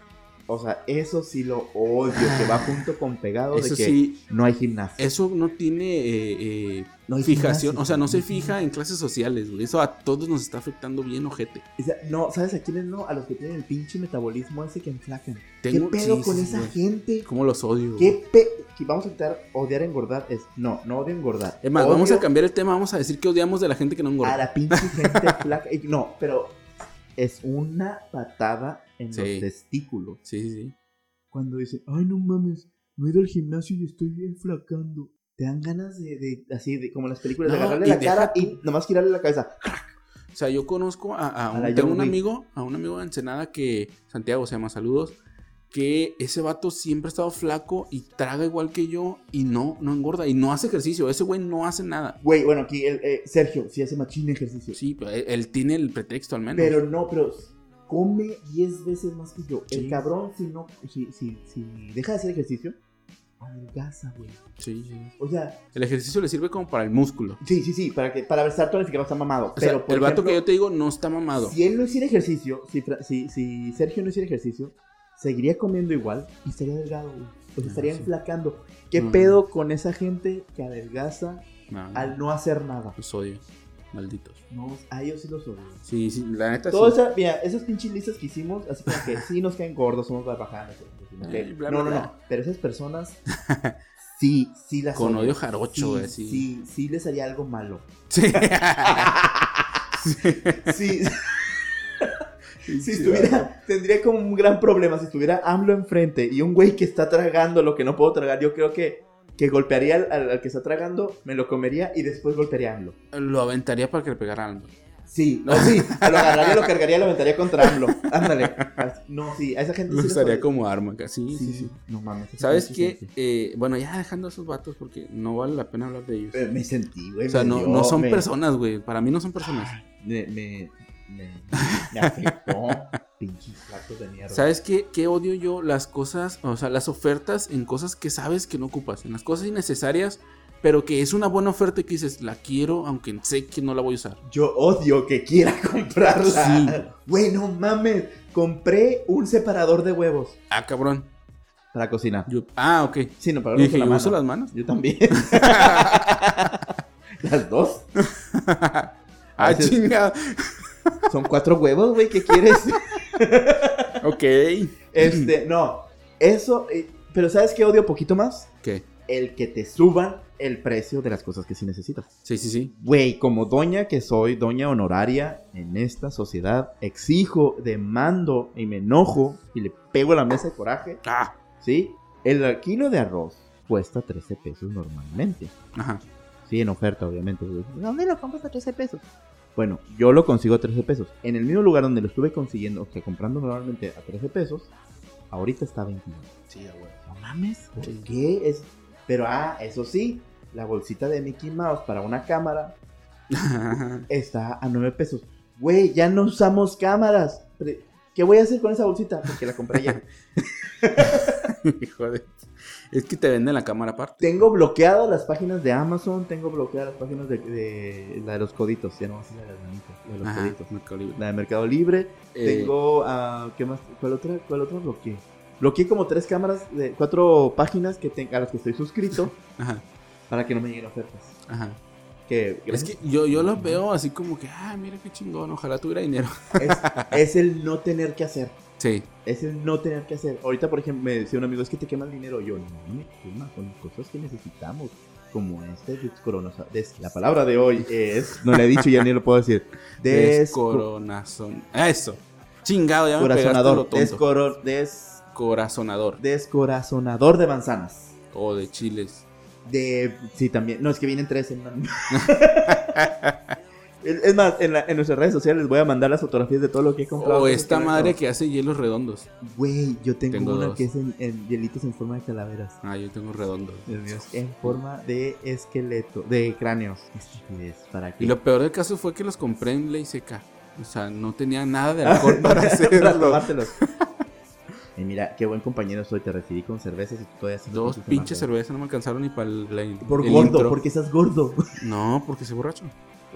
O sea, eso sí lo odio, que va junto con pegado Eso de que sí, no hay gimnasio. eso no tiene eh, eh, No fijación, o sea, no se fija en clases sociales, güey. Eso a todos nos está afectando bien, ojete. O sea, no, ¿sabes a quiénes no? A los que tienen el pinche metabolismo ese que enflacan. Tengo- ¿Qué pedo sí, con sí, esa güey. gente? ¿Cómo los odio? ¿Qué pe... Vamos a quitar odiar engordar es... No, no odio engordar. Es más, Odio vamos a cambiar el tema, vamos a decir que odiamos de la gente que no A engorda. la pinche gente flaca. No, pero es una patada en Sí. los testículos. Sí, sí, sí. Cuando dicen, ay, no mames, no he ido al gimnasio y estoy bien flacando. Te dan ganas de, de así, de, como en las películas, de No, agarrarle y la cara tú- y nomás girarle la cabeza. O sea, yo conozco a, a A un, tengo un amigo, a un amigo de Ensenada que, Santiago se llama, saludos, que ese vato siempre ha estado flaco y traga igual que yo y no, no engorda y no hace ejercicio. Ese güey no hace nada. Güey, bueno, aquí el, eh, Sergio sí hace machín ejercicio. Sí, pero él, él tiene el pretexto al menos. Pero no, pero come 10 veces más que yo. Sí. El cabrón, si no, si, si, si deja de hacer ejercicio, adelgaza, güey. Sí, sí. O sea, El ejercicio le sirve como para el músculo. sí, sí, sí, para que para estar tonificado está mamado. O sea, pero por el vato ejemplo, que yo te digo no está mamado. Si él no hiciera ejercicio, si, si, si Sergio no hiciera ejercicio, seguiría comiendo igual y estaría delgado, güey. Pues Ah, estaría sí. enflacando. ¿Qué Mm. pedo con esa gente que adelgaza No, no, al no hacer nada? los odio. Malditos. No, a ellos sí los odio. Sí, sí, la neta Todo sí. esa, mira, esas pinches listas que hicimos, así como que sí nos caen gordos, somos barbajanes. no, no, no. Pero esas personas sí, sí las Con odio. jarocho, güey, sí. sí, sí les haría algo malo. Sí. Sí. Si estuviera, tendría como un gran problema. Si estuviera AMLO enfrente y un güey que está tragando lo que no puedo tragar, yo creo que, que golpearía al, al- al que está tragando, me lo comería y después golpearía a AMLO. Lo aventaría para que le pegaran. Sí, no, sí, lo agarraría, lo cargaría y lo aventaría contra AMLO. Ándale. No, sí, a esa gente Lo sí usaría como arma, casi. Sí, Sí, sí, sí. No mames. ¿Sabes qué? Eh, bueno, ya dejando a esos vatos porque no vale la pena hablar de ellos. Eh, Me sentí, güey. O sea, no, dio- no son me- personas, güey. Para mí no son personas. Me, me, me, me afectó. Pinches de mierda. ¿Sabes qué, qué odio yo? Las cosas, o sea, las ofertas en cosas que sabes que no ocupas, en las cosas innecesarias, pero que es una buena oferta y que dices, la quiero, aunque sé que no la voy a usar. Yo odio que quiera comprarla. Sí. Güey, no mames. Compré un separador de huevos Ah, cabrón. para cocinar. Yo- ah, ok. Sí, no, para dije, con ¿yo la uso las manos? Yo también. Las dos. ah, veces- chinga. Son cuatro huevos, güey. ¿Qué quieres? ok. Este, no. Eso. eh, pero ¿sabes qué odio poquito más? ¿Qué? El que te suban el precio de las cosas que sí necesitas. Sí, sí, sí. Güey, como doña que soy, doña honoraria en esta sociedad, exijo, demando y me enojo y le pego a la mesa de coraje, Ah, ¿sí? El kilo de arroz cuesta 13 pesos normalmente. ajá. Sí, en oferta, obviamente. güey. ¿Dónde lo compras a 13 pesos? Bueno, yo lo consigo a 13 pesos. En el mismo lugar donde lo estuve consiguiendo, o sea, comprando normalmente a 13 pesos, ahorita está a 21. Sí, güey. No mames, ¿por Sí. qué? Es... Pero, ah, eso sí, la bolsita de Mickey Mouse para una cámara está a 9 pesos. Güey, ya no usamos cámaras. ¿Qué voy a hacer con esa bolsita? Porque la compré ya. Hijo de... Es que te venden la cámara aparte. tengo bloqueadas las páginas de Amazon, tengo bloqueadas las páginas de, de- la de los coditos. Ya no ser la de las manitas, la de los Ajá, coditos. Mercado Libre. La de Mercado Libre. Eh, Tengo, ah, ¿qué más? ¿Cuál otra? ¿Cuál otra bloqueé? Bloqueé como tres cámaras, de cuatro páginas que te- a las que estoy suscrito Ajá, para que no me lleguen ofertas. ajá. Que Es que yo, yo lo veo así como que, ah, mira qué chingón, ojalá tuviera dinero. es, es el no tener que hacer. Sí. Es el no tener que hacer. Ahorita, por ejemplo, me decía un amigo, es que te quema el dinero. Yo, no, no me quema, son cosas que necesitamos. Como este descoronazón. Des- la palabra de hoy es, no le he dicho, ya ni lo puedo decir. Descorazón. Ah, Eso. Chingado, ya me lo Descorazonador. tonto. Descoro- des- Corazonador. descorazonador de manzanas. O de chiles. De. Sí, también. No, es que vienen tres en una. es más, en, la- en nuestras redes sociales les voy a mandar las fotografías de todo lo que he comprado. O esta madre que hace hielos redondos. Güey, yo tengo, Tengo una dos. que es en, en hielitos en forma de calaveras. Ah, yo tengo redondos. Dios mío, en forma de esqueleto, de cráneos. Estupidez, ¿para qué? Y lo peor del caso fue que los compré en ley seca. O sea, no tenía nada de alcohol para hacerlo. Y mira, qué buen compañero soy, te recibí con cervezas y tú todavía haciendo Dos pinches cervezas no me alcanzaron ni para el, Por el gordo, intro. porque estás gordo. No, porque se borracho.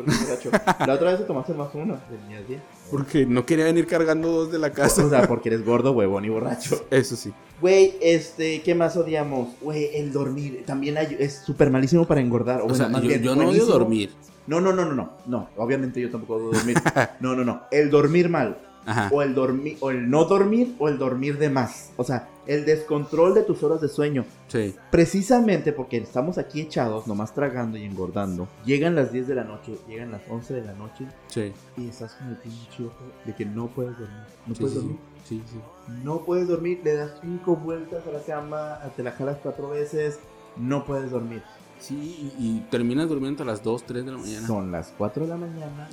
Borracho. La otra vez te tomaste más uno, tenías 10. Porque no quería venir cargando dos de la casa. O sea, porque eres gordo, huevón y borracho. Eso sí. Güey, este, ¿qué más odiamos? Güey, el dormir. También hay- es súper malísimo para engordar. O, O bueno, sea, más yo, bien, yo no odio dormir. No, no, no, no, no. No, obviamente yo tampoco odio dormir. No, no, no. El dormir mal. Ajá. O el dormir, o el no dormir, o el dormir de más. O sea, el descontrol de tus horas de sueño. Sí. Precisamente porque estamos aquí echados, nomás tragando y engordando. Llegan las 10 de la noche, llegan las 11 de la noche Sí. y estás con el pinche ojo de que no puedes dormir. No Sí, puedes sí, dormir. sí, sí. No puedes dormir, le das cinco vueltas a la cama, te la jalas cuatro veces, no puedes dormir. Sí, y, y terminas durmiendo a las 2, 3 de la mañana. Son las 4 de la mañana,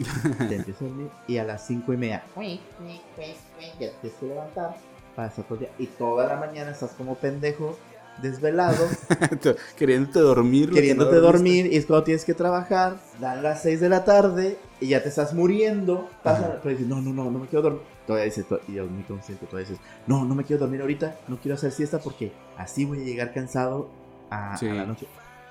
te empiezas a dormir y a las 5 y media ya te tienes que levantar para hacer todo el día. Y toda la mañana estás como pendejo, desvelado, Queriéndote dormir. lo que queriéndote no dormir y es cuando tienes que trabajar, dan las 6 de la tarde y ya te estás muriendo, pasa, pero dices, no, no, no, no me quiero dormir. Todavía dices, y yo muy consciente, todavía dices, no, no me quiero dormir ahorita, no quiero hacer siesta porque así voy a llegar cansado a, a Sí. la noche.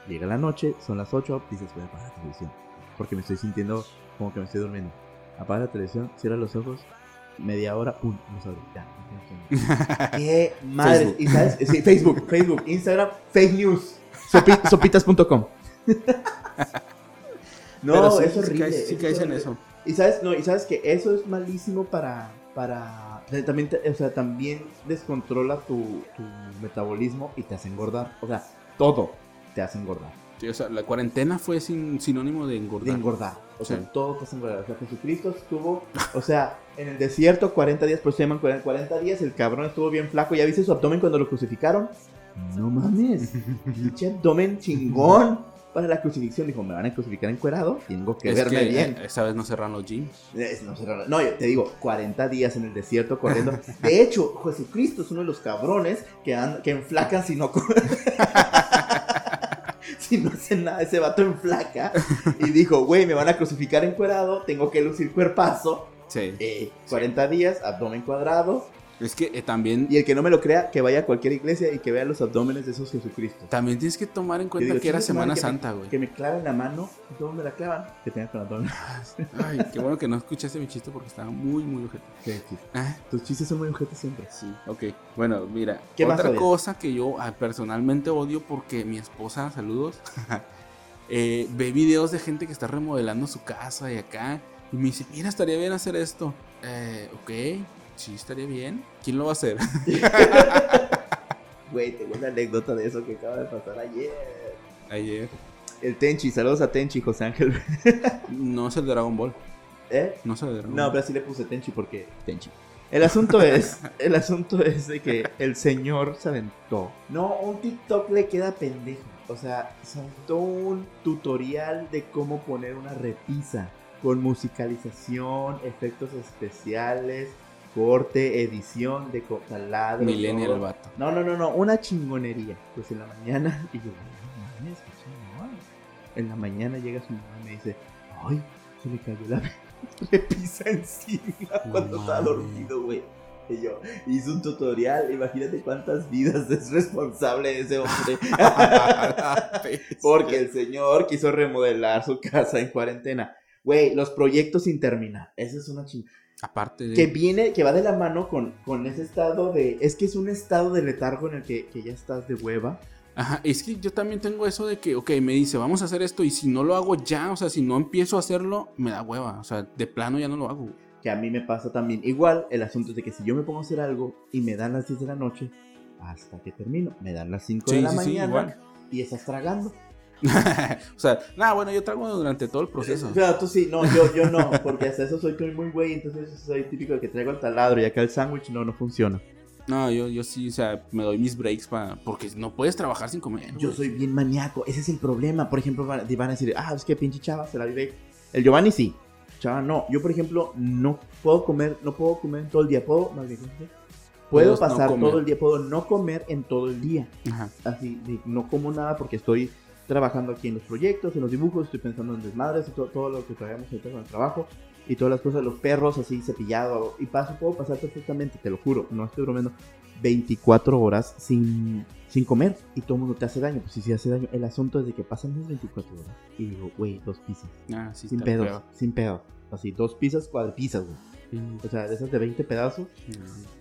Llega la noche, son las 8, dices, voy a apagar la televisión porque me estoy sintiendo como que me estoy durmiendo. Apaga la televisión, cierra los ojos, media hora, pum, ya, no tengo sueño. ¡Qué madre! Facebook. Y sabes, sí, Facebook, Facebook, Instagram, fake news, sopi- sopitas.com. No, sí, es horrible. sí es caes en horrible. eso. Y sabes, no, y sabes que eso es malísimo para, para, o sea, también, o sea, también descontrola tu, tu metabolismo y te hace engordar. O sea, todo te hace engordar. Sí, o sea, la cuarentena fue sin, sinónimo de engordar. De engordar. O sea, Sí. todo te hace engordar. O sea, Jesucristo estuvo, o sea, en el desierto 40 días, pues se llaman 40 40 días, el cabrón estuvo bien flaco. ¿Ya viste su abdomen cuando lo crucificaron? No mames, pinche abdomen chingón para la crucifixión. Dijo, me van a crucificar encuerado, tengo que Es verme que bien. eh, esa vez no cerraron los gyms. No, cerraron- no, yo te digo, 40 días en el desierto corriendo. De hecho, Jesucristo es uno de los cabrones que, an- que enflacan si no... si no hacen nada, ese vato enflaca. Y dijo, güey, me van a crucificar encuerado, tengo que lucir cuerpazo. Sí. Eh, 40 días, abdomen cuadrado. Es que eh, también, Y el que no me lo crea, que vaya a cualquier iglesia y que vea los abdómenes de esos Jesucristos. también tienes que tomar en cuenta digo, que era Semana que Santa, güey. Que me claven la mano, ¿y cómo me la clavan? Que tenga con abdomen. Ay, qué bueno que no escuchaste mi chiste porque estaba muy, muy ojete. Qué chiste. Ah, Tus chistes son muy objetos siempre. sí, ok. Bueno, mira, ¿Qué otra cosa que yo ah, personalmente odio porque mi esposa, saludos, eh, ve videos de gente que está remodelando su casa y acá. Y me dice, mira, estaría bien hacer esto. Eh, ok, sí, estaría bien. ¿Quién lo va a hacer? Güey, tengo una anécdota de eso que acaba de pasar ayer. Ayer. El Tenchi, saludos a Tenchi, José Ángel. No es el de Dragon Ball. ¿Eh? No es el de Dragon No, Ball. pero sí le puse Tenchi porque Tenchi. El asunto es, el asunto es de que el señor se aventó. No, un TikTok le queda pendejo. O sea, se aventó un tutorial de cómo poner una repisa con musicalización, efectos especiales, corte, edición de taladro. Millennial todo. vato. No, no, no, no, una chingonería. Pues en la mañana, y yo, no mames, qué chingón. En la mañana llega su mamá y me dice, ay, se le cayó la repisa encima cuando estaba mames. dormido, güey. Y yo, hizo un tutorial, imagínate cuántas vidas es responsable ese hombre. Porque el señor quiso remodelar su casa en cuarentena. Güey, los proyectos sin terminar. Esa es una chingada. Aparte de... Que viene, que va de la mano con, con ese estado de. Es que es un estado de letargo en el que, que ya estás de hueva. Ajá, es que yo también tengo eso de que, ok, me dice, vamos a hacer esto y si no lo hago ya, o sea, si no empiezo a hacerlo, me da hueva. O sea, de plano ya no lo hago. Que a mí me pasa también. Igual, el asunto es de que si yo me pongo a hacer algo y me dan las 10 de la noche, hasta que termino, me dan las 5 de la sí, mañana y estás tragando. o sea, nada, bueno, yo trago durante todo el proceso. O sea, tú sí, no, yo, yo no, porque hasta eso soy muy güey, entonces soy típico de que traigo el taladro y acá el sándwich no, no funciona. No, yo, yo sí, o sea, me doy mis breaks para... Porque no puedes trabajar sin comer. Yo soy bien maníaco, ese es el problema. Por ejemplo, van, van a decir, ah, es que pinche chava se la vive. El Giovanni sí, chava no. Yo, por ejemplo, no puedo comer, no puedo comer todo el día. Puedo, más bien, puedo Puedes pasar todo el día, puedo no comer en todo el día. Ajá. Así, no como nada porque estoy trabajando aquí en los proyectos, en los dibujos, estoy pensando en desmadres y todo, todo lo que traemos ahorita con el trabajo. y todas las cosas, los perros así cepillado, y paso, puedo pasar perfectamente, te lo juro, no estoy bromeando, 24 horas sin, sin comer y todo el mundo te hace daño. Pues si se hace daño, el asunto es de que pasan esas 24 horas y digo, güey, dos pizzas, Ah, sí, sin pedos, sin pedos, así, dos pizzas, cuadripizzas, güey. O sea, de esas de 20 pedazos,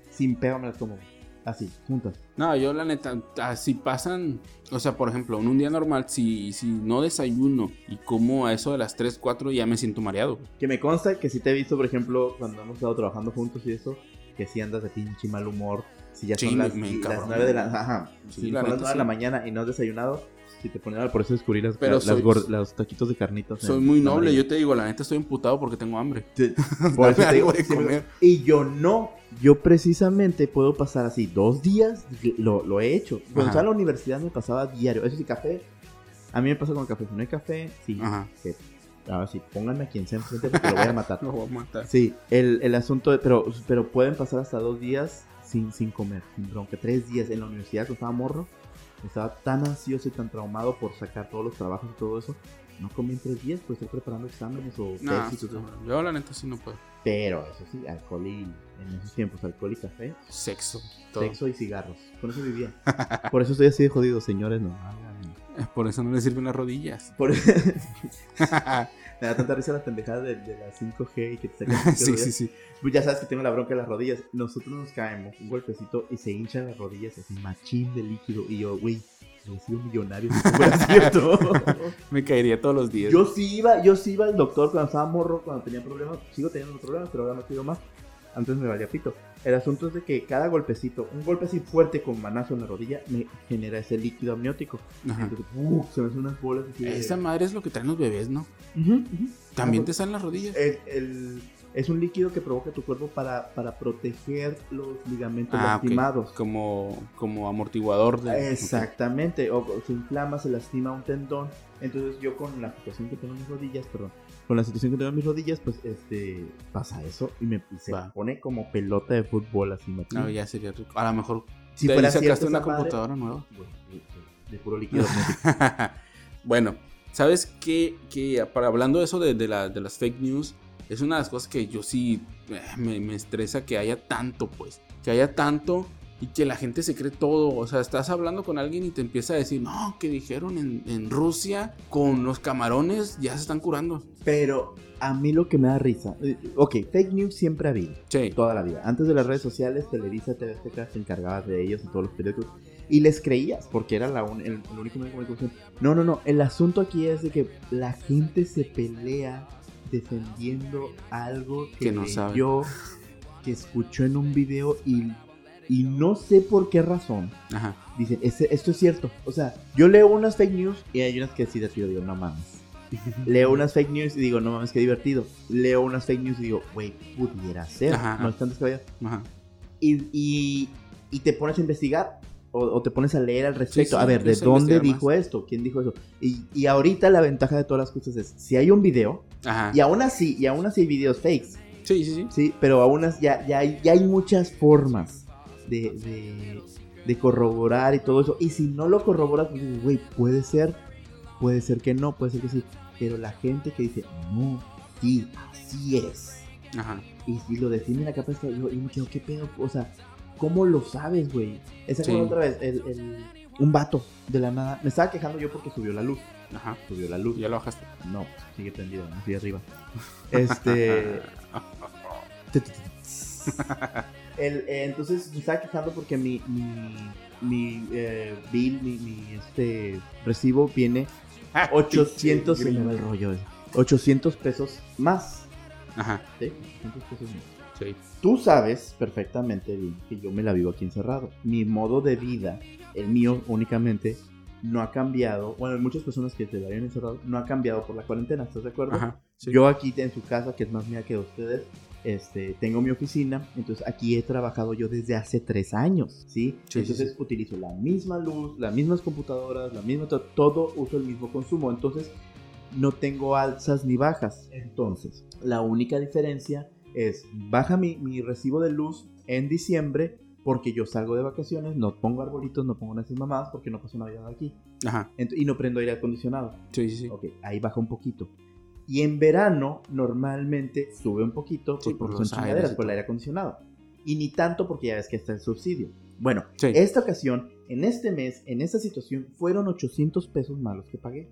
sin pedo me las como, así, juntas. No, yo la neta, así pasan, o sea, por ejemplo, en un día normal, si, si no desayuno y como a eso de las 3, 4, ya me siento mareado. Que me consta que si te he visto, por ejemplo, cuando hemos estado trabajando juntos y eso, que si andas de pinche mal humor, si ya Sí, son me- las, me las encabrona. 9 de la ajá, Sí, si la son las neta, 9 de la sí. mañana y no has desayunado, si te ponen por eso descubrir las, Pero las soy- gor- los taquitos de carnitas. Soy muy noble, yo te digo, la neta estoy emputado porque tengo hambre. Sí, por eso te digo, de comer. Y yo no, yo precisamente puedo pasar así dos días, lo, lo he hecho. Cuando estaba en la universidad me pasaba diario. Eso sí, café. A mí me pasa con el café. Si no hay café, sí. Ajá. que- Ahora sí, pónganme a quien sea enfrente porque lo voy a matar. Lo voy a matar. Sí, el, el asunto, de- pero, pero pueden pasar hasta dos días sin, sin comer, sin bronca. Tres días en la universidad cuando estaba morro. Estaba tan ansioso y tan traumado por sacar todos los trabajos y todo eso. No comí en tres días, pues estoy preparando exámenes o No, tesis y todo. yo la neta sí no puedo. Pero eso sí, alcohol y en esos tiempos, alcohol y café, Sexo. Todo. sexo y cigarros. Con eso vivía. Por eso estoy así de jodido, señores, no Por eso no le sirven las rodillas. Por... Me da tanta risa la pendejada de, de la 5G y que te sacan sí, sí, sí. Pues ya sabes que tengo la bronca de las rodillas. Nosotros nos caemos un golpecito y se hinchan las rodillas así, machín de líquido. Y yo, güey, yo he sido millonario. si esto fuera cierto. Me caería todos los días. yo sí iba, yo sí iba al doctor cuando estaba morro, cuando tenía problemas. Sigo teniendo problemas, pero ahora no quiero más. Antes me valía pito. El asunto es de que cada golpecito, un golpe así fuerte con manazo en la rodilla, me genera ese líquido amniótico. Ajá. Entonces, ¡uh! se me hacen unas bolas así. de- Esa madre es lo que traen los bebés, ¿no? También Ah, te salen las rodillas. el, el- es un líquido que provoca tu cuerpo para, para proteger los ligamentos Ah, lastimados. Como, como amortiguador de. Exactamente, o, o se inflama, se lastima un tendón. Entonces yo con la situación que tengo en mis rodillas, perdón, con la situación que tengo en mis rodillas, pues este pasa eso y me y se Va. pone como pelota de fútbol así, machín. No, ya sería rico. A lo mejor si fuera sacaste una madre, computadora nueva. bueno, de, puro líquido bueno, ¿sabes qué? Que para hablando de eso de, de la- de las fake news, es una de las cosas que yo sí eh, me, me estresa que haya tanto, pues. Que haya tanto y que la gente se cree todo. O sea, estás hablando con alguien y te empieza a decir, no, que dijeron en, en Rusia con los camarones ya se están curando. Pero a mí lo que me da risa, eh, ok, fake news siempre ha habido. Sí. toda la vida. Antes de las redes sociales, Televisa, TV Azteca se encargaba de ellos y todos los periódicos. Y les creías, porque era la un- el, el único medio de comunicación. No, no, no. El asunto aquí es de que la gente se pelea defendiendo algo que, Que no sabe. leyó, que escuchó en un video y, y no sé por qué razón. Ajá. Dicen, "Ese- esto es cierto. O sea, yo leo unas fake news y hay unas que sí tío digo, no mames. Leo unas fake news y digo, no mames, qué divertido. Leo unas fake news y digo, güey, pudiera ser. Ajá. No están. Ajá. Y, y, y te pones a investigar o, o te pones a leer al respecto. Sí, sí, a ver, ¿de dónde dijo esto? ¿Quién dijo eso? Y, y ahorita la ventaja de todas las cosas es, si hay un video, Ajá. y aún así, y aún así hay videos fakes, Sí, sí, sí. ¿sí? Pero aún así ya, ya, hay, ya hay muchas formas de, de, de corroborar y todo eso. Y si no lo corroboras, pues dices, güey, puede ser, puede ser que no, puede ser que sí. Pero la gente que dice, no, sí, así es. Ajá. Y, y lo define la capa esta, yo, y me quedo, ¿qué pedo? O sea, ¿cómo lo sabes, güey? Esa Sí. otra vez, el, el- un vato de la nada. Me estaba quejando yo porque subió la luz. Ajá. Subió la luz. Ya lo bajaste. No, sigue prendido, así arriba. Este. El, eh, entonces me estaba quejando porque mi, mi, mi eh, bill, mi, mi, este recibo viene 800, se me va el rollo ese. 800 pesos más. Ajá. ¿sí? 800 pesos más. Sí. Tú sabes perfectamente bien que yo me la vivo aquí encerrado. Mi modo de vida, el mío únicamente, no ha cambiado. Bueno, hay muchas personas que te la viven encerrado, no ha cambiado por la cuarentena, ¿estás de acuerdo? Ajá. sí. Yo aquí en su casa, que es más mía que de ustedes, este, tengo mi oficina, entonces aquí he trabajado yo desde hace tres años, ¿sí? Sí, entonces sí, utilizo la misma luz, las mismas computadoras, la misma, to- todo uso el mismo consumo, entonces no tengo alzas ni bajas. Entonces, la única diferencia es, baja mi, mi recibo de luz en diciembre porque yo salgo de vacaciones, no pongo arbolitos, no pongo esas mamadas porque no paso Navidad aquí. Ajá. Ent- y no prendo aire acondicionado. Sí, sí, sí. Ok, ahí baja un poquito. Y en verano normalmente sube un poquito Sí, pues, por porque los son aires por el aire acondicionado. Y ni tanto porque ya ves que está el subsidio. Bueno, Sí. esta ocasión, en este mes, en esta situación, fueron 800 pesos malos que pagué.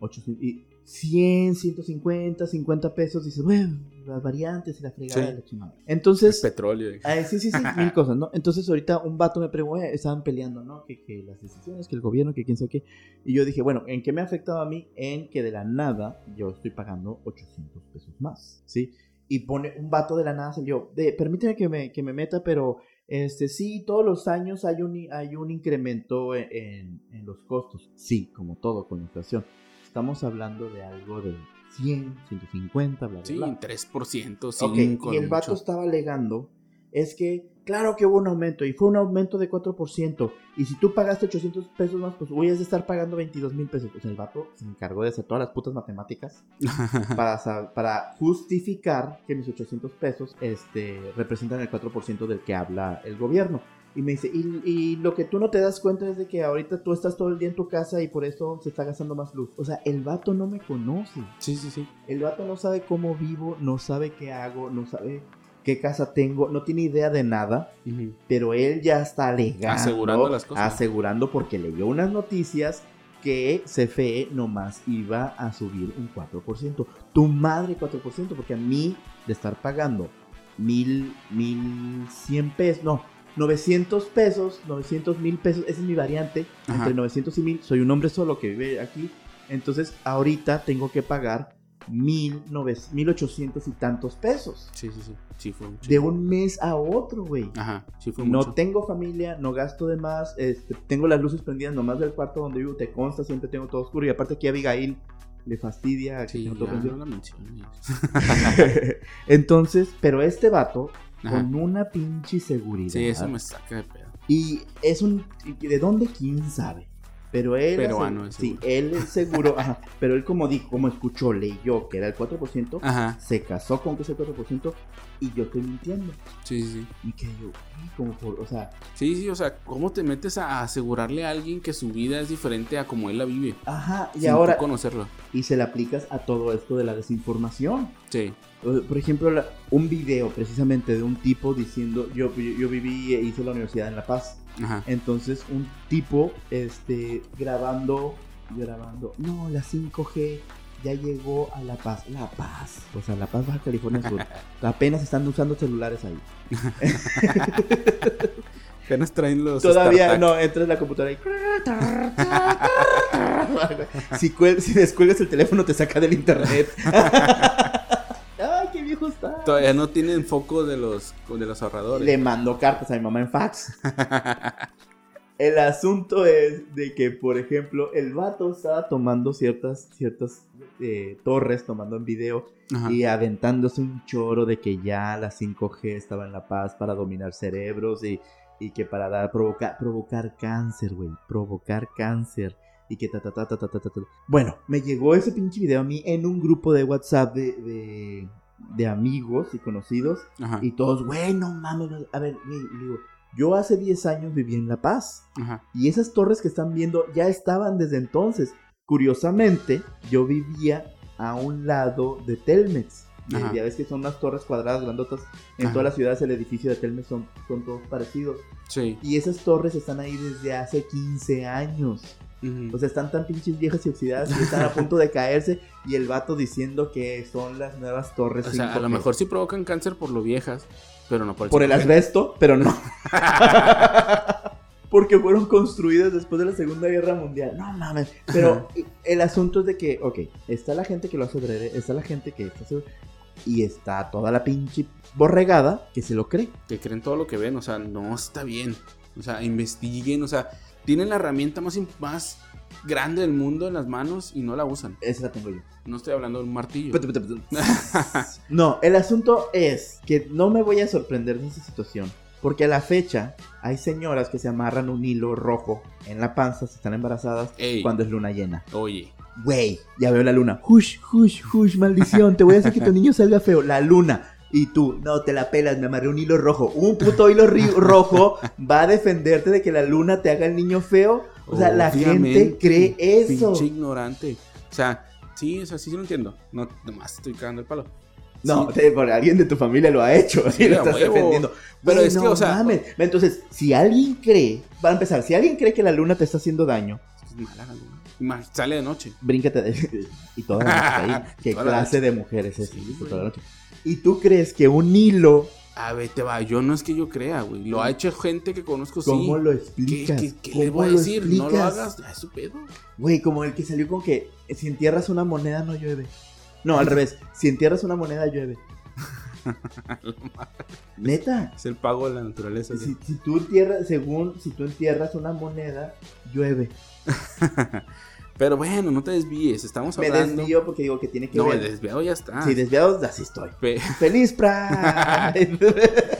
800, y 100, 150, 50 pesos. Dices, bueno, las variantes y la fregada Sí. de la chingada. El Entonces, petróleo. eh. Sí, sí, sí, mil cosas, ¿no? Entonces ahorita un vato me preguntó, "Oye, estaban peleando, ¿no? Que, que las decisiones, que el gobierno, que quién sabe qué. Y yo dije, bueno, ¿en qué me ha afectado a mí? En que de la nada yo estoy pagando 800 pesos más, ¿sí? Y pone un vato de la nada, salió, de, permíteme que me, que me meta, pero este sí, todos los años hay un, hay un incremento en, en- en los costos. Sí, como todo con la inflación. Estamos hablando de algo de 100, 150, bla, bla, Sí, bla. 3%, Ok, 5%. y el vato estaba alegando es que, claro que hubo un aumento y fue un aumento de 4%. Y si tú pagaste 800 pesos más, pues voy a estar pagando 22 mil pesos. Sea, el vato se encargó de hacer todas las putas matemáticas para, para justificar que mis 800 pesos este, representan el 4% del que habla el gobierno. Y me dice, y, y lo que tú no te das cuenta es de que ahorita tú estás todo el día en tu casa y por eso se está gastando más luz. O sea, el vato no me conoce. Sí, sí, sí. El vato no sabe cómo vivo, no sabe qué hago, no sabe qué casa tengo, no tiene idea de nada, pero él ya está alegando. Asegurando las cosas. Asegurando porque leyó unas noticias que CFE nomás iba a subir un 4%. Tu madre 4%, porque a mí de estar pagando mil, mil cien pesos, no, 900 pesos, 900 mil pesos, esa es mi variante, Ajá. entre 900 y 1000, soy un hombre solo que vive aquí, entonces ahorita tengo que pagar mil, nove- mil ochocientos y tantos pesos. Sí, sí, sí. Sí, fue De un mes a otro, güey. Ajá, sí fue No mucho. tengo familia, no gasto de más, este, tengo las luces prendidas nomás del cuarto donde vivo, te consta, siempre tengo todo oscuro. Y aparte aquí Abigail le fastidia Sí, no la menciones. Entonces, pero este vato, Ajá. con una pinche seguridad. Sí, eso me saca de pedo. Y es un... ¿De dónde? ¿Quién sabe? Pero él... Peruano, asegu- es Sí, él es seguro. ajá, pero él como dijo, como escuchó, leyó que era el 4%, Ajá, se casó con que es el 4% y yo estoy mintiendo. sí, sí, sí. Y que yo, "Ay, como por... O sea, Sí, sí, o sea, ¿cómo te metes a asegurarle a alguien que su vida es diferente a como él la vive? ajá, y sin ahora... conocerlo. Y se le aplicas a todo esto de la desinformación. Sí. Por ejemplo, la- un video precisamente de un tipo diciendo, yo, yo, yo viví e hice la universidad en La Paz. Ajá. Entonces, un tipo este, grabando, grabando, no, la 5G ya llegó a La Paz. La Paz, o sea, La Paz, Baja California Sur. Apenas están usando celulares ahí. Apenas traen los. Todavía no, entras en la computadora y... si, si descuelgas el teléfono te saca del internet. Ay, qué viejo está. Todavía no tienen foco de los, de los ahorradores. Le mando cartas a mi mamá en fax. El asunto es de que, por ejemplo, el vato estaba tomando ciertas, ciertas eh, torres, tomando en video Ajá. y aventándose un choro de que ya la 5G estaba en La Paz para dominar cerebros y, y que para dar, provocar, provocar cáncer, güey, provocar cáncer. Y que ta ta ta ta ta ta ta. ta. Bueno, me llegó ese pinche video a mí en un grupo de WhatsApp de, de, de amigos y conocidos. Ajá. Y todos, güey, no mames. A ver, güey, digo, yo hace 10 años viví en La Paz. Ajá. Y esas torres que están viendo ya estaban desde entonces. Curiosamente, yo vivía a un lado de Telmex. Ajá. ya ves que son unas torres cuadradas, grandotas. En todas las ciudades el edificio de Telmex son, son todos parecidos. Sí. Y esas torres están ahí desde hace 15 años. O sea, están tan pinches viejas y oxidadas que están a punto de caerse. Y el vato diciendo que son las nuevas torres. O sea, a lo 5G. mejor sí provocan cáncer por lo viejas, pero no por el Por el 5G. asbesto, pero no. Porque fueron construidas después de la Segunda Guerra Mundial. No mames. Pero el asunto es de que, ok, está la gente que lo hace adrede, está la gente que está y está toda la pinche borregada que se lo cree. Que creen todo lo que ven, o sea, no está bien. O sea, investiguen, o sea, tienen la herramienta más, más grande del mundo en las manos y no la usan. Esa la tengo yo. No estoy hablando de un martillo. No, el asunto es que no me voy a sorprender de esa situación. Porque a la fecha hay señoras que se amarran un hilo rojo en la panza si están embarazadas Ey, cuando es luna llena. oye, Güey, ya veo la luna. Hush, hush, hush, maldición. Te voy a hacer que tu niño salga feo. La luna. Y tú, no, te la pelas, me amarré un hilo rojo. Un puto hilo rojo va a defenderte de que la luna te haga el niño feo. O sea, la gente cree eso. Pinche ignorante. O sea, Sí, o sea, sí, sí lo entiendo. No, nomás estoy cagando el palo. No, Sí. por alguien de tu familia lo ha hecho. Sí, y lo estás huevo. defendiendo. Pero es que, no o sea- mames. Entonces, si alguien cree, para empezar, si alguien cree que la luna te está haciendo daño, Es mala la luna. Sale de noche. bríncate de- y toda la noche ahí. ¿Qué clase de mujeres es Sí. Toda la noche. Y tú crees que un hilo, A ver, te va. Yo no es que yo crea, güey. Lo ha hecho gente que conozco, sí. ¿cómo lo ¿Qué, explicas? qué, qué le ¿Cómo voy a decir? No lo explicas? hagas, ya es su pedo. Güey, como el que salió con que si entierras una moneda no llueve. No, al revés. Si entierras una moneda llueve. Neta. Es el pago de la naturaleza. Si, si tú entierras, según si tú entierras una moneda, llueve. Pero bueno, no te desvíes. Estamos Me hablando. desvío porque digo que tiene que No, ver. desviado ya está. Sí, desviados, así estoy. Pe- ¡Feliz Pride!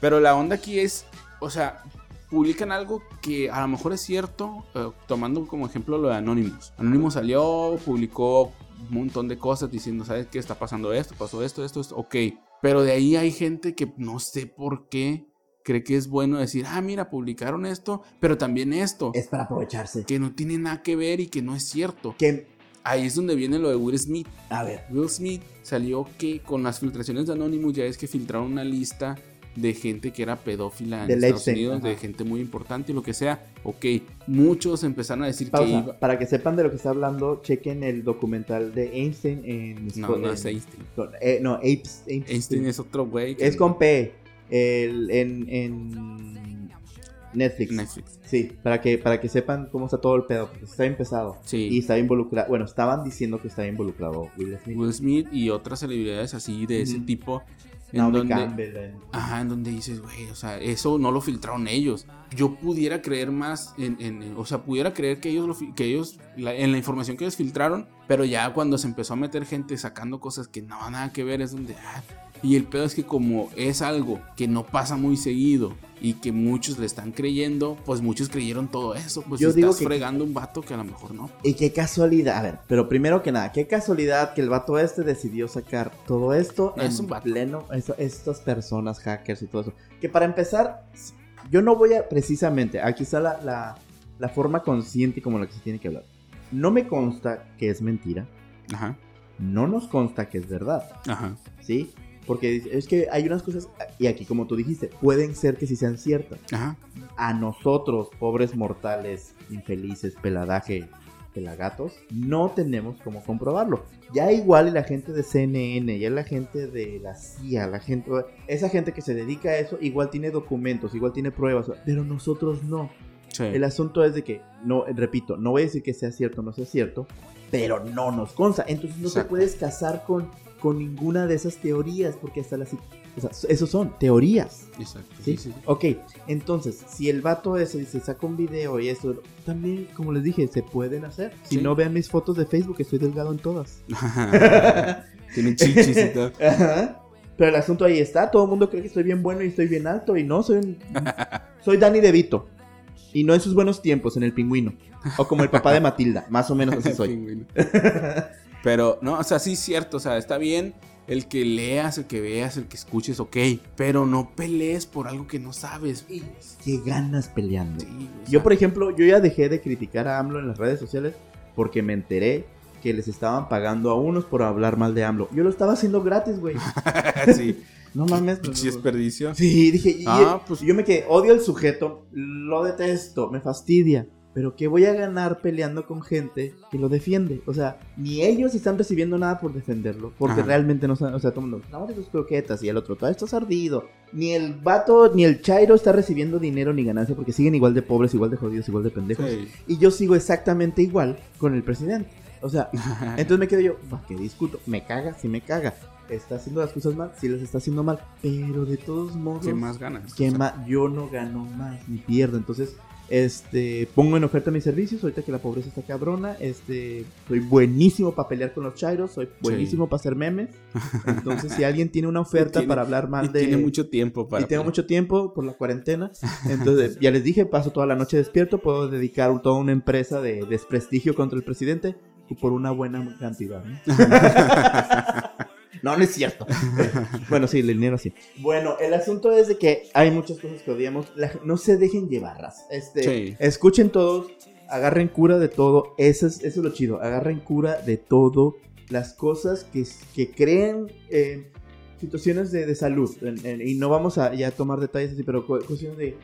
Pero la onda aquí es, o sea, publican algo que a lo mejor es cierto, eh, tomando como ejemplo lo de Anonymous. Anonymous salió, publicó un montón de cosas diciendo, ¿sabes qué está pasando esto? Pasó esto, esto, esto, ok. Pero de ahí hay gente que no sé por qué cree que es bueno decir, ah, mira, publicaron esto, pero también esto, es para aprovecharse. que no tiene nada que ver y que no es cierto. Que, Ahí es donde viene lo de Will Smith. a ver, Will Smith salió que con las filtraciones de Anonymous ya es que filtraron una lista de gente que era pedófila en De Estados Unidos, ajá. de gente muy importante y lo que sea. Ok, muchos empezaron a decir que iba... Para que sepan de lo que está hablando, chequen el documental de Einstein en... No, no es Einstein. eh, no, Apes- Einstein. Einstein es otro güey. Es con P. El, en, en Netflix. Netflix. Sí, para que, para que sepan cómo está todo el pedo. Porque está bien pesado. Sí. Y está involucrado. Bueno, estaban diciendo que estaba involucrado Will Smith. Will Smith y otras celebridades así de ese tipo. En Naomi donde, Campbell. en- Ajá, en donde dices, güey, o sea, eso no lo filtraron ellos. Yo pudiera creer más en, o sea, pudiera creer que ellos, lo que ellos, la- en la información que ellos filtraron, pero ya cuando se empezó a meter gente sacando cosas que no nada que ver, es donde, ah, y el pedo es que como es algo que no pasa muy seguido y que muchos le están creyendo, pues muchos creyeron todo eso, pues Yo si digo estás que- fregando un vato que a lo mejor no. Y qué casualidad. A ver, pero primero que nada, qué casualidad que el vato este decidió sacar todo esto No, en es un pleno. eso- estas personas, hackers y todo eso. Que para empezar, yo no voy a precisamente. Aquí está la, la, la forma consciente como la que se tiene que hablar. No me consta que es mentira. Ajá, No nos consta que es verdad. ajá, ¿Sí? Porque es que hay unas cosas, y aquí como tú dijiste, pueden ser que sí sean ciertas. ajá. A nosotros, pobres mortales, infelices, peladaje, pelagatos, no tenemos cómo comprobarlo. Ya igual y la gente de CNN, ya la gente de la CIA, la gente, esa gente que se dedica a eso, igual tiene documentos, igual tiene pruebas, pero nosotros no. Sí. El asunto es de que, no, repito, no voy a decir que sea cierto o no sea cierto, pero no nos consta. Entonces no Exacto. te puedes casar con, con ninguna de esas teorías, porque hasta las... O sea, esos son teorías. Exacto. ¿Sí? sí, sí. Ok, entonces, si el vato ese dice, saca un video y eso, también, como les dije, se pueden hacer. Si no, vean mis fotos de Facebook, estoy delgado en todas. Tienen chichis y todo. Ajá. Pero el asunto ahí está, todo el mundo cree que estoy bien bueno y estoy bien alto, y no, soy un- soy Danny DeVito. Y no en sus buenos tiempos, en el pingüino. O como el papá de Matilda, más o menos así soy. Pero, no, o sea, sí es cierto, o sea, está bien el que leas, el que veas, el que escuches, ok, pero no pelees por algo que no sabes. Qué ganas peleando. Sí, o Yo, por ejemplo, yo ya dejé de criticar a AMLO en las redes sociales porque me enteré que les estaban pagando a unos por hablar mal de AMLO. Yo lo estaba haciendo gratis, güey. sí, No mames. pinche desperdicio. Sí, dije, y- Ah, pues- yo me quedé, odio al sujeto, lo detesto, me fastidia. Pero ¿qué voy a ganar peleando con gente que lo defiende? O sea, ni ellos están recibiendo nada por defenderlo. Porque Ajá. realmente no saben, o sea, todo el mundo, no, de tus croquetas y el otro, todo esto es ardido. Ni el vato, ni el chairo está recibiendo dinero ni ganancia porque siguen igual de pobres, igual de jodidos, igual de pendejos. Sí. Y yo sigo exactamente igual con el presidente. O sea, entonces me quedo yo, "Va, ¿qué discuto? Me caga, sí me caga. Está haciendo las cosas mal, sí las está haciendo mal. Pero de todos modos, ¿Qué más ganas? ¿qué O sea, yo no gano más ni pierdo. Entonces, este, pongo en oferta mis servicios. Ahorita que la pobreza está cabrona, este, soy buenísimo para pelear con los chairos, soy buenísimo para hacer memes. Entonces, si alguien tiene una oferta tiene- para hablar mal y de. tiene mucho tiempo para. Y tengo mucho tiempo por la cuarentena. Entonces, ya les dije, paso toda la noche despierto. Puedo dedicar toda una empresa de desprestigio contra el presidente por una buena cantidad. ¿no? No, no es cierto. bueno, sí, el dinero sí. Bueno, el asunto es de que hay muchas cosas que odiamos. La- no se dejen llevarlas. Este, Sí. Escuchen todos. agarren cura de todo. Eso es, eso es lo chido. Agarren cura de todo. Las cosas que, que creen eh, situaciones de, de salud. En- en- y no vamos a ya tomar detalles así, pero cu- cuestiones de.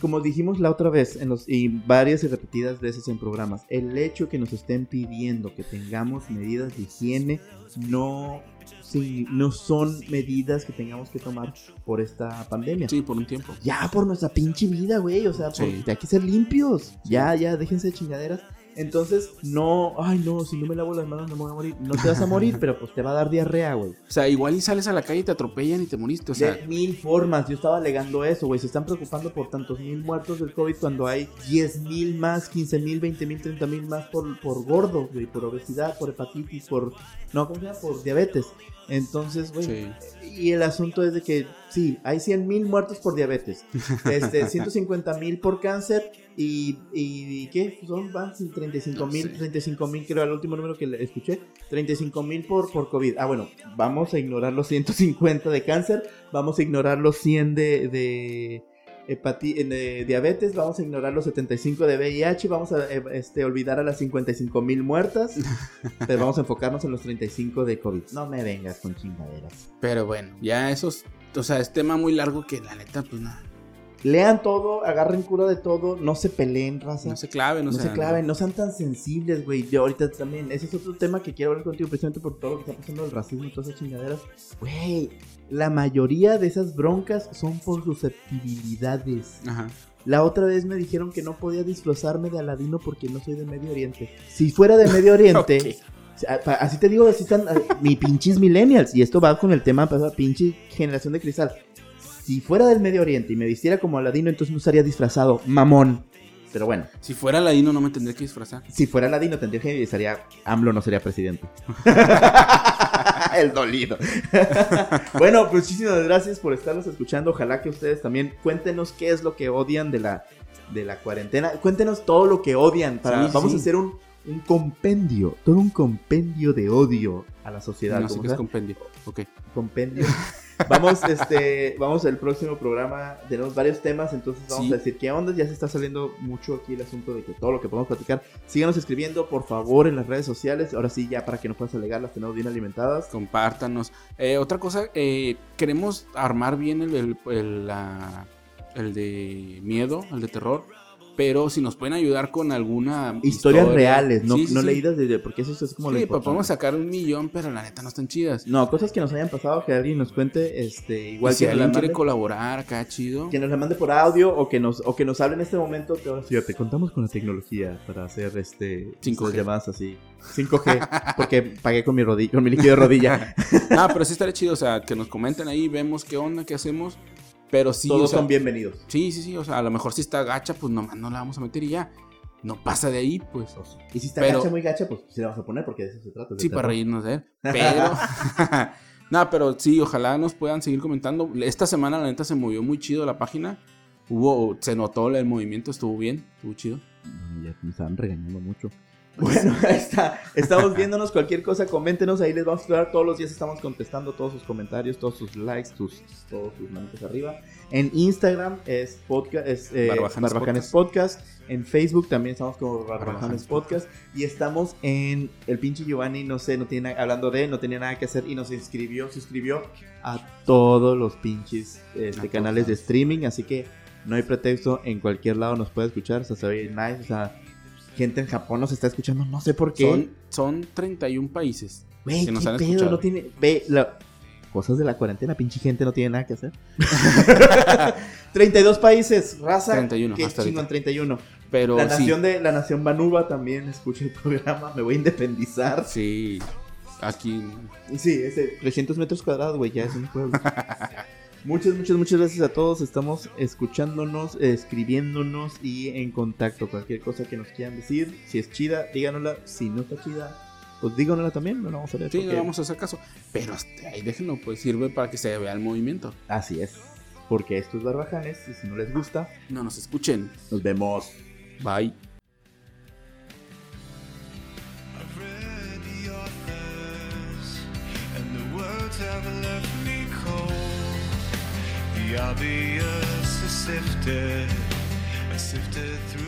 Como dijimos la otra vez, en los, y varias y repetidas veces en programas, el hecho que nos estén pidiendo que tengamos medidas de higiene no, sí, no son medidas que tengamos que tomar por esta pandemia. Sí, por un tiempo. Ya por nuestra pinche vida, güey. O sea, por- Sí. hay que ser limpios. Ya, ya, déjense de chingaderas. Entonces, no, ay, no, si no me lavo las manos no me voy a morir. No te vas a morir, pero pues te va a dar diarrea, güey. O sea, igual y sales a la calle y te atropellan y te moriste. O sea, de mil formas. Yo estaba alegando eso, güey. Se están preocupando por tantos mil muertos del COVID cuando hay 10 mil más, 15 mil, 20 mil, 30 mil más por, por gordo, güey. Por obesidad, por hepatitis, por. No, ¿cómo se llama? Por diabetes. Entonces, güey. sí. Y el asunto es de que, sí, hay 100 mil muertos por diabetes, este, 150 mil por cáncer y, y ¿qué? Son, van 35 mil, No sé. 35 mil, creo, el último número que escuché, 35 mil por, por COVID. Ah, bueno, vamos a ignorar los 150 de cáncer, vamos a ignorar los 100 de, de, hepati- de diabetes, vamos a ignorar los 75 de VIH, vamos a eh, este, olvidar a las 55 mil muertas, pero vamos a enfocarnos en los 35 de COVID. No me vengas con chingaderas. Pero bueno, ya esos. O sea, es tema muy largo que la neta, pues nada. Lean todo, agarren cura de todo, no se peleen, raza. No se claven, No o sea. se claven, no sean tan sensibles, güey. Yo ahorita también, ese es otro tema que quiero hablar contigo precisamente por todo lo que está pasando el racismo y todas esas chingaderas. Güey, la mayoría de esas broncas son por susceptibilidades. Ajá. La otra vez me dijeron que no podía disfrazarme de Aladino porque no soy de Medio Oriente. Si fuera de Medio Oriente, así te digo, así están ah, mi pinches millennials. Y esto va con el tema pasado, pinche generación de cristal. Si fuera del Medio Oriente y me vistiera como Aladino, entonces no estaría disfrazado, mamón. Pero bueno, Si fuera ladino no me tendría que disfrazar. si fuera Aladino tendría que estaría AMLO no sería presidente. El dolido. bueno, pues muchísimas gracias por estarnos escuchando. Ojalá que ustedes también cuéntenos qué es lo que odian de la, de la cuarentena. Cuéntenos todo lo que odian. Para, Sí, vamos sí. a hacer un, un compendio, todo un compendio de odio a la sociedad. No sé ¿cómo qué es compendio. Ok. compendio. Vamos, este, vamos al próximo programa. Tenemos varios temas, entonces vamos Sí. a decir qué onda. Ya se está saliendo mucho aquí el asunto de que todo lo que podemos platicar. Síganos escribiendo, por favor, en las redes sociales. Ahora sí, ya para que no puedas alegar, las tenemos bien alimentadas. Compártanos. Eh, otra cosa, eh, queremos armar bien el, el, el, la- el de miedo, el de terror. Pero si nos pueden ayudar con alguna Historias historia. reales, no, Sí, sí, no sí. leídas de, porque eso es como lo Sí, pues importante. podemos sacar un millón, pero la neta no están chidas. No, cosas que nos hayan pasado, que alguien nos cuente, este, igual Y si que la alguien quiere colaborar acá, chido. que nos la mande por audio o que nos o que nos hable en este momento. Decir, te contamos con la tecnología para hacer este 5G. estas llamadas así. 5G, porque pagué con mi rodilla, con mi líquido de rodilla. Ah, pero sí estaría chido, o sea, que nos comenten ahí, vemos qué onda, qué hacemos. Pero sí, Todos o sea, son bienvenidos. Sí, sí, sí, o sea, a lo mejor si está gacha, pues nomás no la vamos a meter y ya. No pasa de ahí, pues. Y si está Pero- gacha, muy gacha, pues sí la vamos a poner porque de eso se trata. Sí, para reírnos de él. Pero. no, pero sí, ojalá nos puedan seguir comentando. Esta semana, la neta, se movió muy chido la página. Hubo, se notó el movimiento, estuvo bien, estuvo chido. Mm, Ya me estaban regañando mucho. Bueno, ahí está. Estamos viéndonos cualquier cosa, coméntenos, ahí les vamos a esperar todos los días estamos contestando todos sus comentarios, todos sus likes, tus, todos sus manitas arriba. En Instagram es podcast, es eh, Barbajanes Barbajanes podcast. En Facebook también estamos como Barbajanes Barbajanes podcast. Y estamos en el pinche Giovanni, no sé, no tiene hablando de, no tenía nada que hacer y nos inscribió, suscribió a todos los pinches este, canales de streaming, así que no hay pretexto, en cualquier lado nos puede escuchar, o sea, se oye nice, o sea, gente en Japón nos está escuchando, no sé por qué. Son, son 31 países. Güey, que nos pedo, no tiene, ve, la- cosas de la cuarentena, pinche gente no tiene nada que hacer. 32 países, raza, 31, qué hasta chingón, ahorita. 31. Pero la sí. nación de la nación Banuba también escucha el programa, me voy a independizar. Sí. Aquí. Sí, ese 300 metros cuadrados, güey, ya es un pueblo. Muchas, muchas, muchas gracias a todos. Estamos escuchándonos, escribiéndonos y en contacto. Cualquier cosa que nos quieran decir, si es chida, díganosla. Si no está chida, pues díganosla también. No la vamos a leer. Sí, no porque- le vamos a hacer caso. Pero hasta ahí déjenlo, pues sirve para que se vea el movimiento. Así es. Porque esto es Barbajanes y si no les gusta, No nos escuchen. nos vemos. Bye. The obvious is sifted, I sifted through